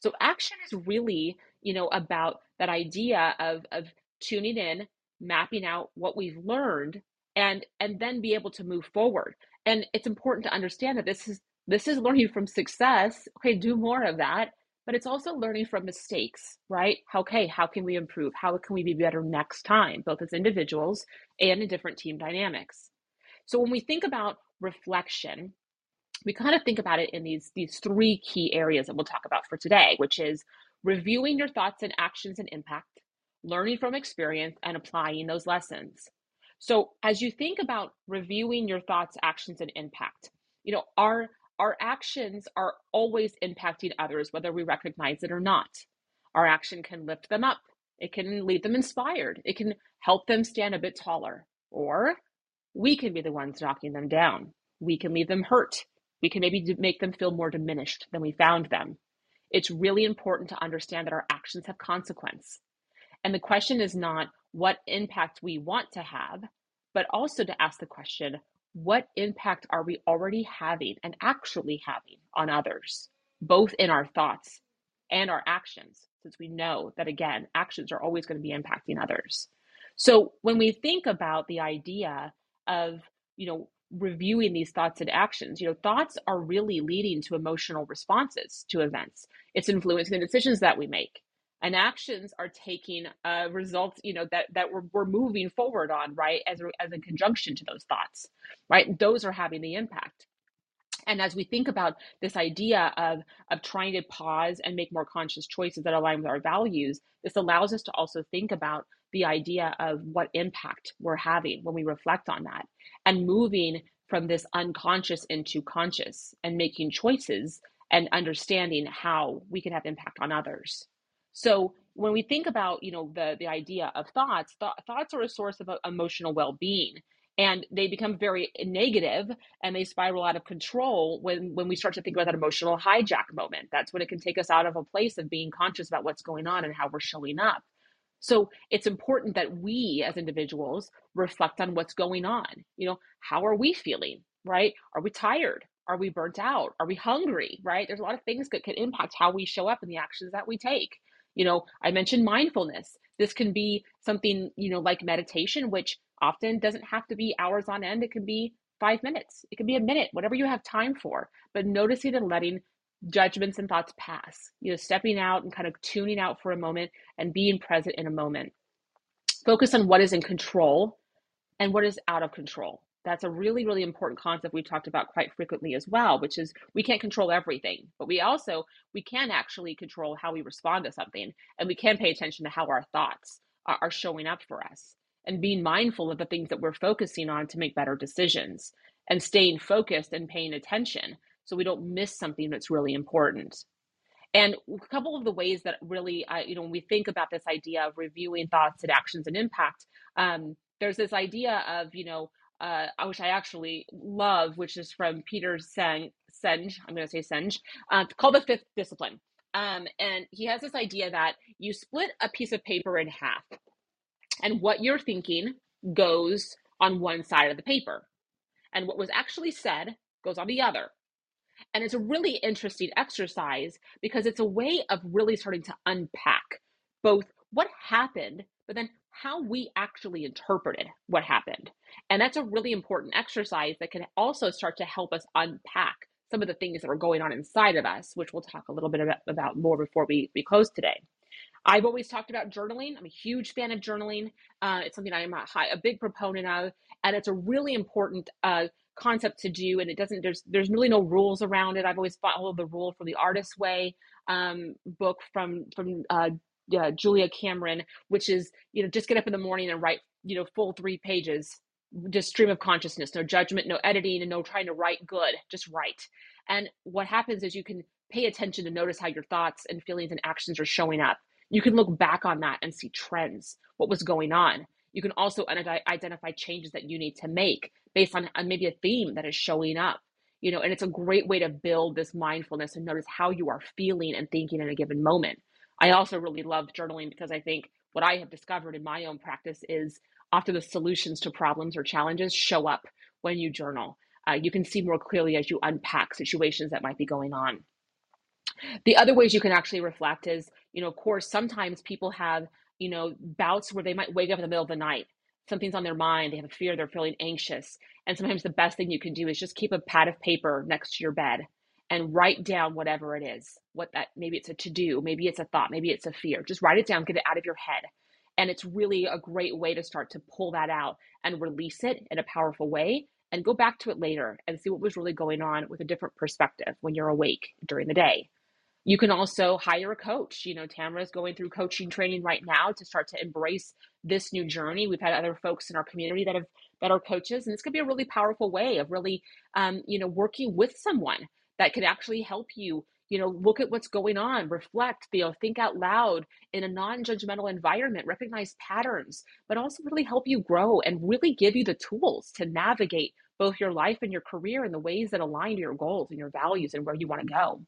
so action is really you know about that idea of of tuning in mapping out what we've learned and and then be able to move forward and it's important to understand that this is this is learning from success okay do more of that but it's also learning from mistakes, right? Okay, how can we improve? How can we be better next time, both as individuals and in different team dynamics? So when we think about reflection, we kind of think about it in these these three key areas that we'll talk about for today, which is reviewing your thoughts and actions and impact, learning from experience and applying those lessons. So as you think about reviewing your thoughts, actions and impact, you know, our our actions are always impacting others, whether we recognize it or not. Our action can lift them up, it can leave them inspired, it can help them stand a bit taller, or we can be the ones knocking them down. We can leave them hurt. We can maybe make them feel more diminished than we found them. It's really important to understand that our actions have consequence. And the question is not what impact we want to have, but also to ask the question what impact are we already having and actually having on others, both in our thoughts and our actions, since we know that, again, actions are always going to be impacting others. So when we think about the idea of, you know, reviewing these thoughts and actions, you know, thoughts are really leading to emotional responses to events. It's influencing the decisions that we make. And actions are taking uh, results you know that that we're, we're moving forward on right as a, as a conjunction to those thoughts right? Those are having the impact. And as we think about this idea of of trying to pause and make more conscious choices that align with our values this allows us to also think about the idea of what impact we're having when we reflect on that and moving from this unconscious into conscious and making choices and understanding how we can have impact on others. So when we think about, you know, the the idea of thoughts, th- thoughts are a source of emotional well-being and they become very negative and they spiral out of control when when we start to think about that emotional hijack moment. That's when it can take us out of a place of being conscious about what's going on and how we're showing up so it's important that we as individuals reflect on what's going on. You know how are we feeling right? Are we tired? Are we burnt out? Are we hungry right? There's a lot of things that can impact how we show up and the actions that we take. You know, I mentioned mindfulness. This can be something, you know, like meditation, which often doesn't have to be hours on end. It can be five minutes, it can be a minute, whatever you have time for. But noticing and letting judgments and thoughts pass, you know, stepping out and kind of tuning out for a moment and being present in a moment. Focus on what is in control and what is out of control. That's a really really important concept we've talked about quite frequently as well which is we can't control everything but we also we can actually control how we respond to something and we can pay attention to how our thoughts are, are showing up for us and being mindful of the things that we're focusing on to make better decisions and staying focused and paying attention so we don't miss something that's really important. And a couple of the ways that really, you know, when we think about this idea of reviewing thoughts and actions and impact, um, there's this idea of, you know, uh, which I actually love, which is from Peter Senge. Senge I'm going to say Senge, uh, called the fifth discipline. Um, and he has this idea that you split a piece of paper in half, and what you're thinking goes on one side of the paper, and what was actually said goes on the other. And it's a really interesting exercise because it's a way of really starting to unpack both what happened, but then how we actually interpreted what happened. And that's a really important exercise that can also start to help us unpack some of the things that are going on inside of us, which we'll talk a little bit about, about more before we, we close today. I've always talked about journaling. I'm a huge fan of journaling. Uh, it's something I'm a, high, a big proponent of, and it's a really important uh, concept to do and it doesn't there's there's really no rules around it. I've always followed the rule from the artist way um, book from from uh, uh, julia cameron which is you know just get up in the morning and write you know full three pages just stream of consciousness no judgment no editing and no trying to write good just write. And what happens is you can pay attention to notice how your thoughts and feelings and actions are showing up. You can look back on that and see trends what was going on you can also identify changes that you need to make based on, on maybe a theme that is showing up you know and it's a great way to build this mindfulness and notice how you are feeling and thinking in a given moment. I also really love journaling because i think what i have discovered in my own practice is often the solutions to problems or challenges show up when you journal. Uh, you can see more clearly as you unpack situations that might be going on. The other ways you can actually reflect is you know of course sometimes people have you know bouts where they might wake up in the middle of the night something's on their mind, they have a fear, they're feeling anxious. And sometimes the best thing you can do is just keep a pad of paper next to your bed and write down whatever it is. What that maybe it's a to do, maybe it's a thought, maybe it's a fear. Just write it down, get it out of your head. And it's really a great way to start to pull that out and release it in a powerful way and go back to it later and see what was really going on with a different perspective when you're awake during the day. You can also hire a coach. You know, Tamara is going through coaching training right now to start to embrace this new journey. We've had other folks in our community that have that are coaches, and this could be a really powerful way of really, um, you know, working with someone that could actually help you. You know, look at what's going on, reflect, you know, think out loud in a non-judgmental environment, recognize patterns, but also really help you grow and really give you the tools to navigate both your life and your career in the ways that align to your goals and your values and where you want to go.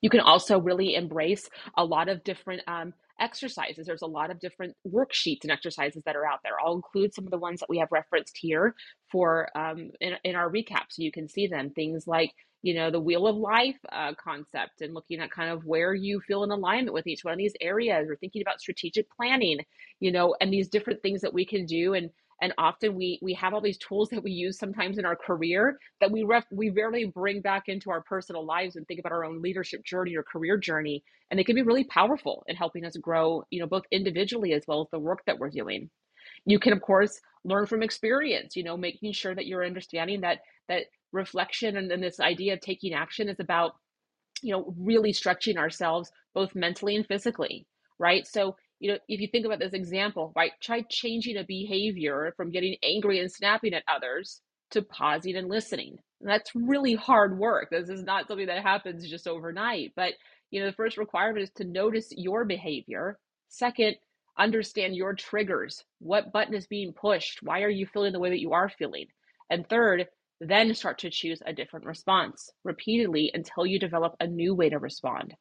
You can also really embrace a lot of different um, exercises. There's a lot of different worksheets and exercises that are out there. I'll include some of the ones that we have referenced here for um, in, in our recap so you can see them. Things like you know the wheel of life uh, concept and looking at kind of where you feel in alignment with each one of these areas or thinking about strategic planning you know and these different things that we can do and and often we we have all these tools that we use sometimes in our career that we ref, we rarely bring back into our personal lives and think about our own leadership journey or career journey and they can be really powerful in helping us grow you know both individually as well as the work that we're doing. You can of course learn from experience you know making sure that you're understanding that that reflection and, and this idea of taking action is about you know really stretching ourselves both mentally and physically right? So you know, if you think about this example, right, try changing a behavior from getting angry and snapping at others to pausing and listening. And that's really hard work. This is not something that happens just overnight. But, you know, the first requirement is to notice your behavior. Second, understand your triggers. What button is being pushed? Why are you feeling the way that you are feeling? And third, then start to choose a different response repeatedly until you develop a new way to respond.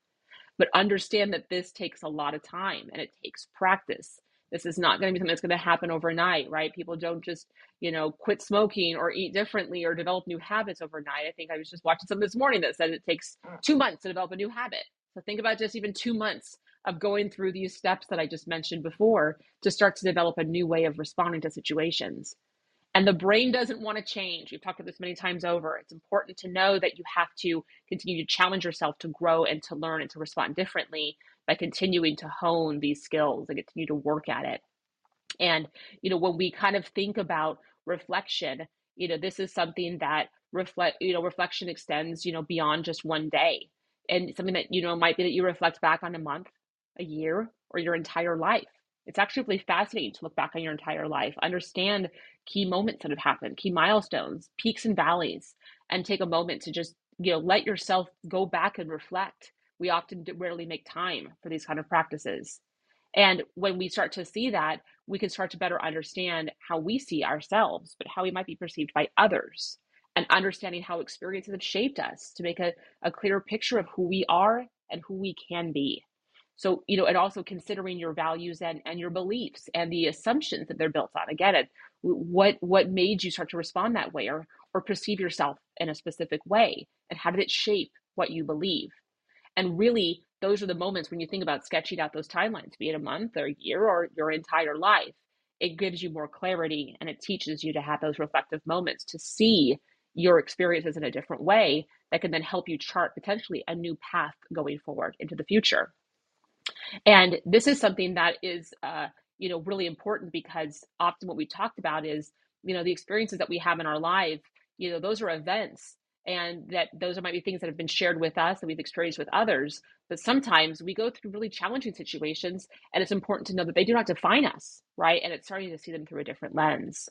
But understand that this takes a lot of time and it takes practice. This is not going to be something that's going to happen overnight, right? People don't just, you know, quit smoking or eat differently or develop new habits overnight. I think I was just watching something this morning that said it takes mm. two months to develop a new habit. So think about just even two months of going through these steps that I just mentioned before to start to develop a new way of responding to situations. And the brain doesn't want to change. We've talked about this many times over. It's important to know that you have to continue to challenge yourself to grow and to learn and to respond differently by continuing to hone these skills and continue to work at it. And, you know, when we kind of think about reflection, you know, this is something that reflect, you know, reflection extends, you know, beyond just one day. And something that, you know, might be that you reflect back on a month, a year, or your entire life. It's actually really fascinating to look back on your entire life, understand key moments that have happened, key milestones, peaks and valleys, and take a moment to just, you know, let yourself go back and reflect. We often rarely make time for these kind of practices. And when we start to see that, we can start to better understand how we see ourselves, but how we might be perceived by others, and understanding how experiences have shaped us to make a, a clearer picture of who we are and who we can be. So, you know, and also considering your values and, and your beliefs and the assumptions that they're built on. Again, it, what what made you start to respond that way or or perceive yourself in a specific way? And how did it shape what you believe? And really, those are the moments when you think about sketching out those timelines, be it a month or a year or your entire life. It gives you more clarity and it teaches you to have those reflective moments to see your experiences in a different way that can then help you chart potentially a new path going forward into the future. And this is something that is, uh, you know, really important because often what we talked about is, you know, the experiences that we have in our life, you know, those are events and that those might be things that have been shared with us that we've experienced with others. But sometimes we go through really challenging situations and it's important to know that they do not define us right? And it's starting to see them through a different lens.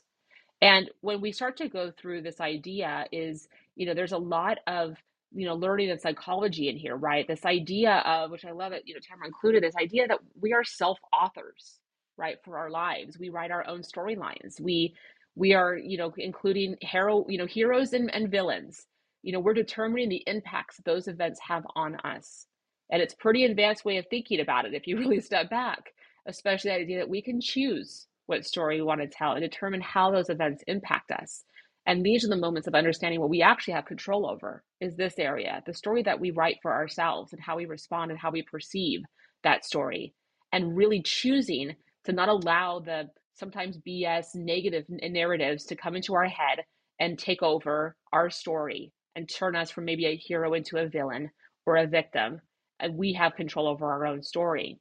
And when we start to go through this idea is you know there's a lot of you know learning and psychology in here right this idea of which i love it you know tamara included this idea that we are self authors right for our lives we write our own storylines we we are you know including hero you know heroes and, and villains you know, we're determining the impacts those events have on us. And it's pretty advanced way of thinking about it if you really step back, especially the idea that we can choose what story we want to tell and determine how those events impact us. And these are the moments of understanding what we actually have control over is this area, the story that we write for ourselves and how we respond and how we perceive that story. And really choosing to not allow the sometimes BS negative narratives to come into our head and take over our story and turn us from maybe a hero into a villain or a victim. And we have control over our own story.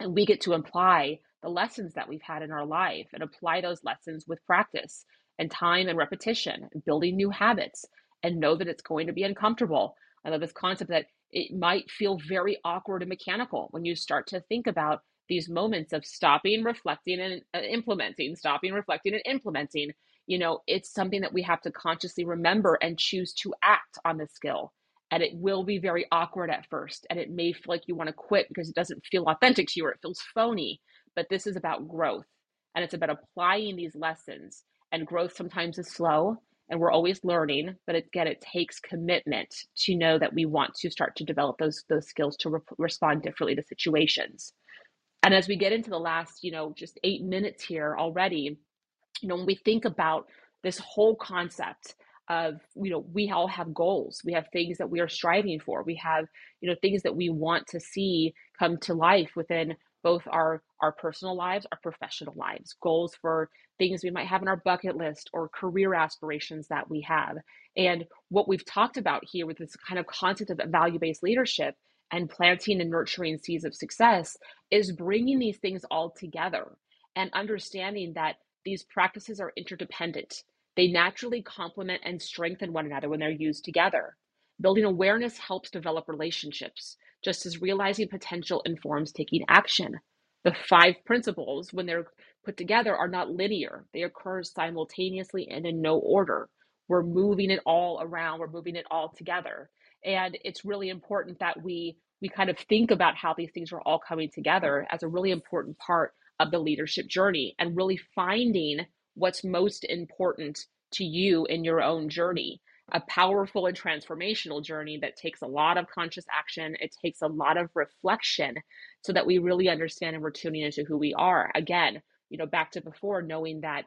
And we get to apply the lessons that we've had in our life and apply those lessons with practice and time and repetition building new habits and know that it's going to be uncomfortable. I love this concept that it might feel very awkward and mechanical when you start to think about these moments of stopping, reflecting, and uh, implementing, stopping, reflecting, and implementing you know, it's something that we have to consciously remember and choose to act on the skill. And it will be very awkward at first. And it may feel like you want to quit because it doesn't feel authentic to you or it feels phony. But this is about growth and it's about applying these lessons. And growth sometimes is slow and we're always learning. But again, it takes commitment to know that we want to start to develop those, those skills to re- respond differently to situations. And as we get into the last, you know, just eight minutes here already, you know, when we think about this whole concept of, you know, we all have goals, we have things that we are striving for, we have, you know, things that we want to see come to life within both our our personal lives our professional lives goals for things we might have in our bucket list or career aspirations that we have and what we've talked about here with this kind of concept of value-based leadership and planting and nurturing seeds of success is bringing these things all together and understanding that these practices are interdependent. They naturally complement and strengthen one another when they're used together. Building awareness helps develop relationships, just as realizing potential informs taking action. The five principles, when they're put together, are not linear, they occur simultaneously and in no order. We're moving it all around, we're moving it all together. And it's really important that we we kind of think about how these things are all coming together as a really important part of the leadership journey and really finding what's most important to you in your own journey. A powerful and transformational journey that takes a lot of conscious action. It takes a lot of reflection so that we really understand and we're tuning into who we are. Again, you know, back to before, knowing that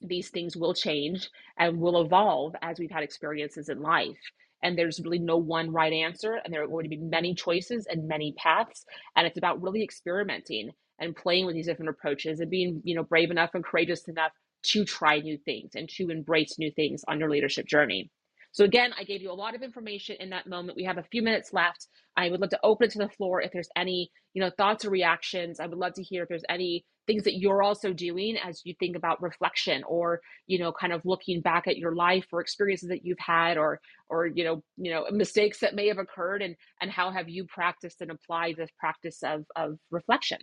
these things will change and will evolve as we've had experiences in life. And there's really no one right answer, and there are going to be many choices and many paths. And it's about really experimenting and playing with these different approaches and being you know brave enough and courageous enough to try new things and to embrace new things on your leadership journey so again i gave you a lot of information in that moment. We have a few minutes left. I would love to open it to the floor if there's any you know thoughts or reactions. I would love to hear if there's any things that you're also doing as you think about reflection or you know kind of looking back at your life or experiences that you've had or or you know you know mistakes that may have occurred and and how have you practiced and applied this practice of of reflection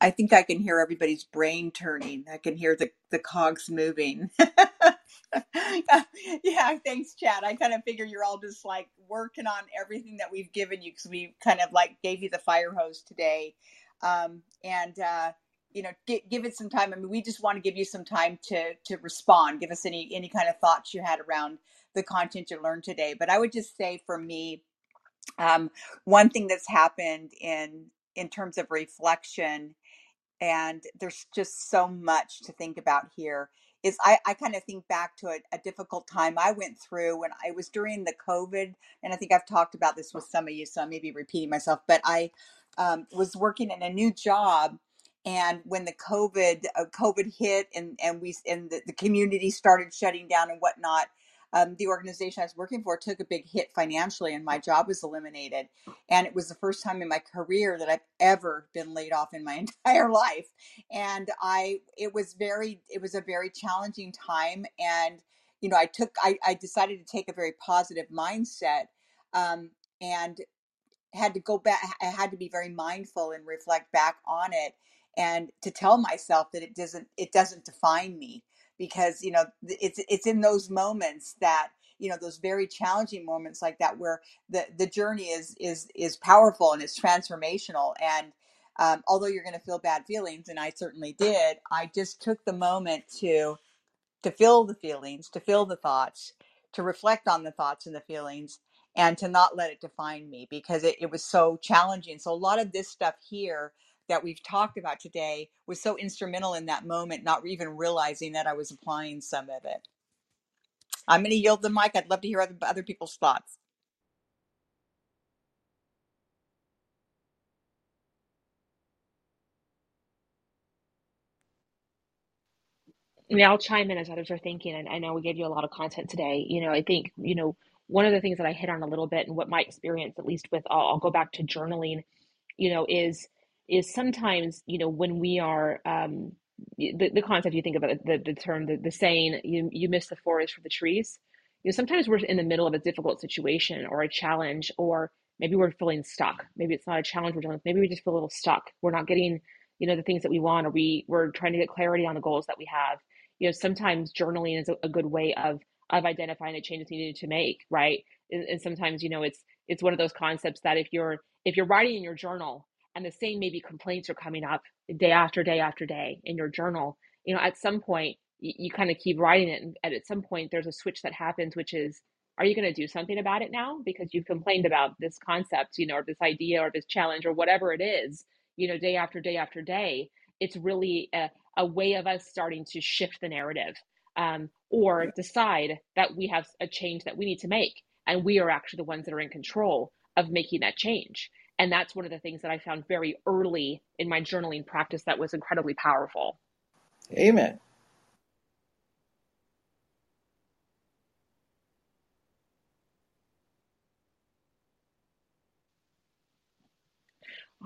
I think I can hear everybody's brain turning. I can hear the, the cogs moving. yeah, thanks, Chad. I kind of figure you're all just like working on everything that we've given you because we kind of like gave you the fire hose today. Um, and, uh, you know, give, give it some time. I mean, we just want to give you some time to to respond. Give us any any kind of thoughts you had around the content you learned today. But I would just say for me, um, one thing that's happened in in terms of reflection and there's just so much to think about here is i, I kind of think back to a, a difficult time i went through when i was during the covid and i think i've talked about this with some of you so i may be repeating myself but i um, was working in a new job and when the covid uh, covid hit and and we and the, the community started shutting down and whatnot um, the organization i was working for took a big hit financially and my job was eliminated. And it was the first time in my career that I've ever been laid off in my entire life. And I it was very it was a very challenging time. And you know I took I, I decided to take a very positive mindset um, and had to go back i had to be very mindful and reflect back on it and to tell myself that it doesn't it doesn't define me because you know it's it's in those moments that you know those very challenging moments like that where the the journey is is is powerful and it's transformational and um, although you're going to feel bad feelings and i certainly did i just took the moment to to feel the feelings, to feel the thoughts, to reflect on the thoughts and the feelings, and to not let it define me because it, it was so challenging. So, a lot of this stuff here that we've talked about today was so instrumental in that moment, not even realizing that I was applying some of it. I'm going to yield the mic. I'd love to hear other, other people's thoughts.
Yeah, I'll chime in as others are thinking, and I know we gave you a lot of content today. You know, I think, you know, one of the things that I hit on a little bit and what my experience, at least with, I'll, I'll go back to journaling, you know, is is sometimes, you know, when we are um the, the concept you think about the, the term, the, the saying, you you miss the forest for the trees. You know, sometimes we're in the middle of a difficult situation or a challenge, or maybe we're feeling stuck. Maybe it's not a challenge we're dealing with. Maybe we just feel a little stuck. We're not getting, you know, the things that we want, or we we're trying to get clarity on the goals that we have you know sometimes journaling is a, a good way of of identifying the changes you needed to make right and, and sometimes you know it's it's one of those concepts that if you're if you're writing in your journal and the same maybe complaints are coming up day after day after day in your journal you know at some point you, you kind of keep writing it and at some point there's a switch that happens which is are you going to do something about it now? Because you've complained about this concept you know or this idea or this challenge or whatever it is you know day after day after day. It's really a, a way of us starting to shift the narrative um, or decide that we have a change that we need to make and we are actually the ones that are in control of making that change and that's one of the things that i found very early in my journaling practice that was incredibly powerful
Amen.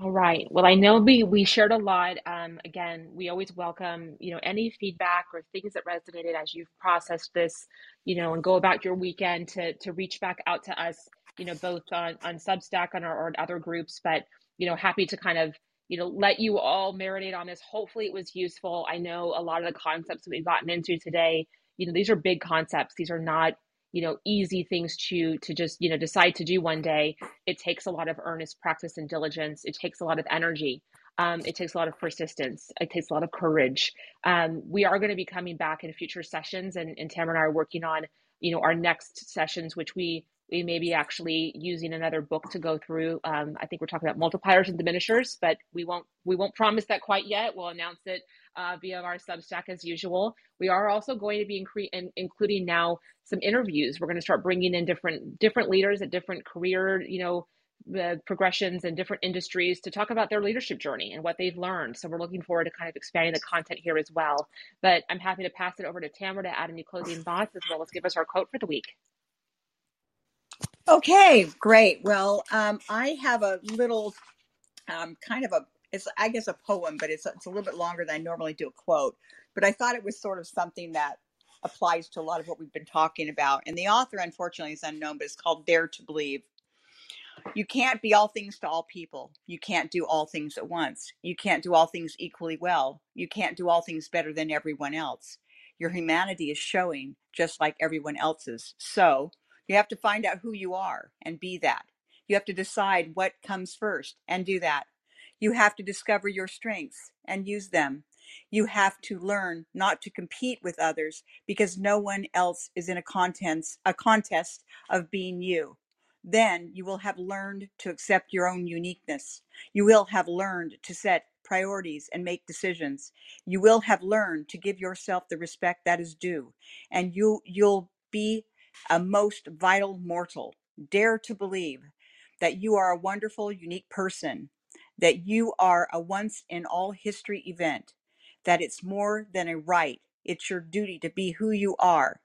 All right. Well, I know we we shared a lot. Um, again, we always welcome, you know, any feedback or things that resonated as you've processed this, you know, and go about your weekend to to reach back out to us, you know, both on on Substack and our or other groups. But you know, happy to kind of you know let you all marinate on this. Hopefully, it was useful. I know a lot of the concepts that we've gotten into today. You know, these are big concepts. These are not you know easy things to to just you know decide to do one day. It takes a lot of earnest practice and diligence. It takes a lot of energy. Um, it takes a lot of persistence. It takes a lot of courage. Um, we are going to be coming back in future sessions and, and tamara and i are working on you know our next sessions which we we may be actually using another book to go through. Um, i think we're talking about multipliers and diminishers but we won't we won't promise that quite yet. We'll announce it uh, via our Substack as usual. We are also going to be incre- in, including now some interviews. We're going to start bringing in different different leaders at different career, you know, the progressions and different industries to talk about their leadership journey and what they've learned. So we're looking forward to kind of expanding the content here as well. But I'm happy to pass it over to Tamara to add any closing thoughts as well as give us our quote for the week.
Okay, great. Well, um, I have a little um, kind of a it's I guess a poem, but it's it's a little bit longer than I normally do a quote. But I thought it was sort of something that applies to a lot of what we've been talking about. And the author, unfortunately, is unknown, but it's called Dare to Believe. You can't be all things to all people. You can't do all things at once. You can't do all things equally well. You can't do all things better than everyone else. Your humanity is showing just like everyone else's. So you have to find out who you are and be that. You have to decide what comes first and do that. You have to discover your strengths and use them. You have to learn not to compete with others because no one else is in a contest, a contest of being you then you will have learned to accept your own uniqueness. You will have learned to set priorities and make decisions. You will have learned to give yourself the respect that is due, and you you'll be a most vital mortal. Dare to believe that you are a wonderful, unique person, that you are a once in all history event, that it's more than a right, it's your duty to be who you are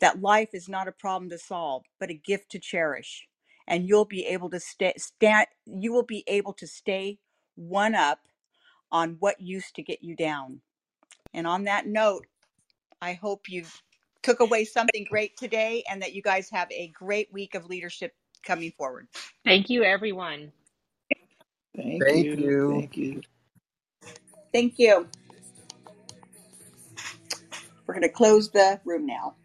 that life is not a problem to solve, but a gift to cherish. And you'll be able to stay, stand, you will be able to stay one up on what used to get you down. And on that note, I hope you took away something great today and that you guys have a great week of leadership coming forward.
Thank you, everyone.
Thank,
Thank
you.
you.
Thank you.
Thank you. We're going to close the room now.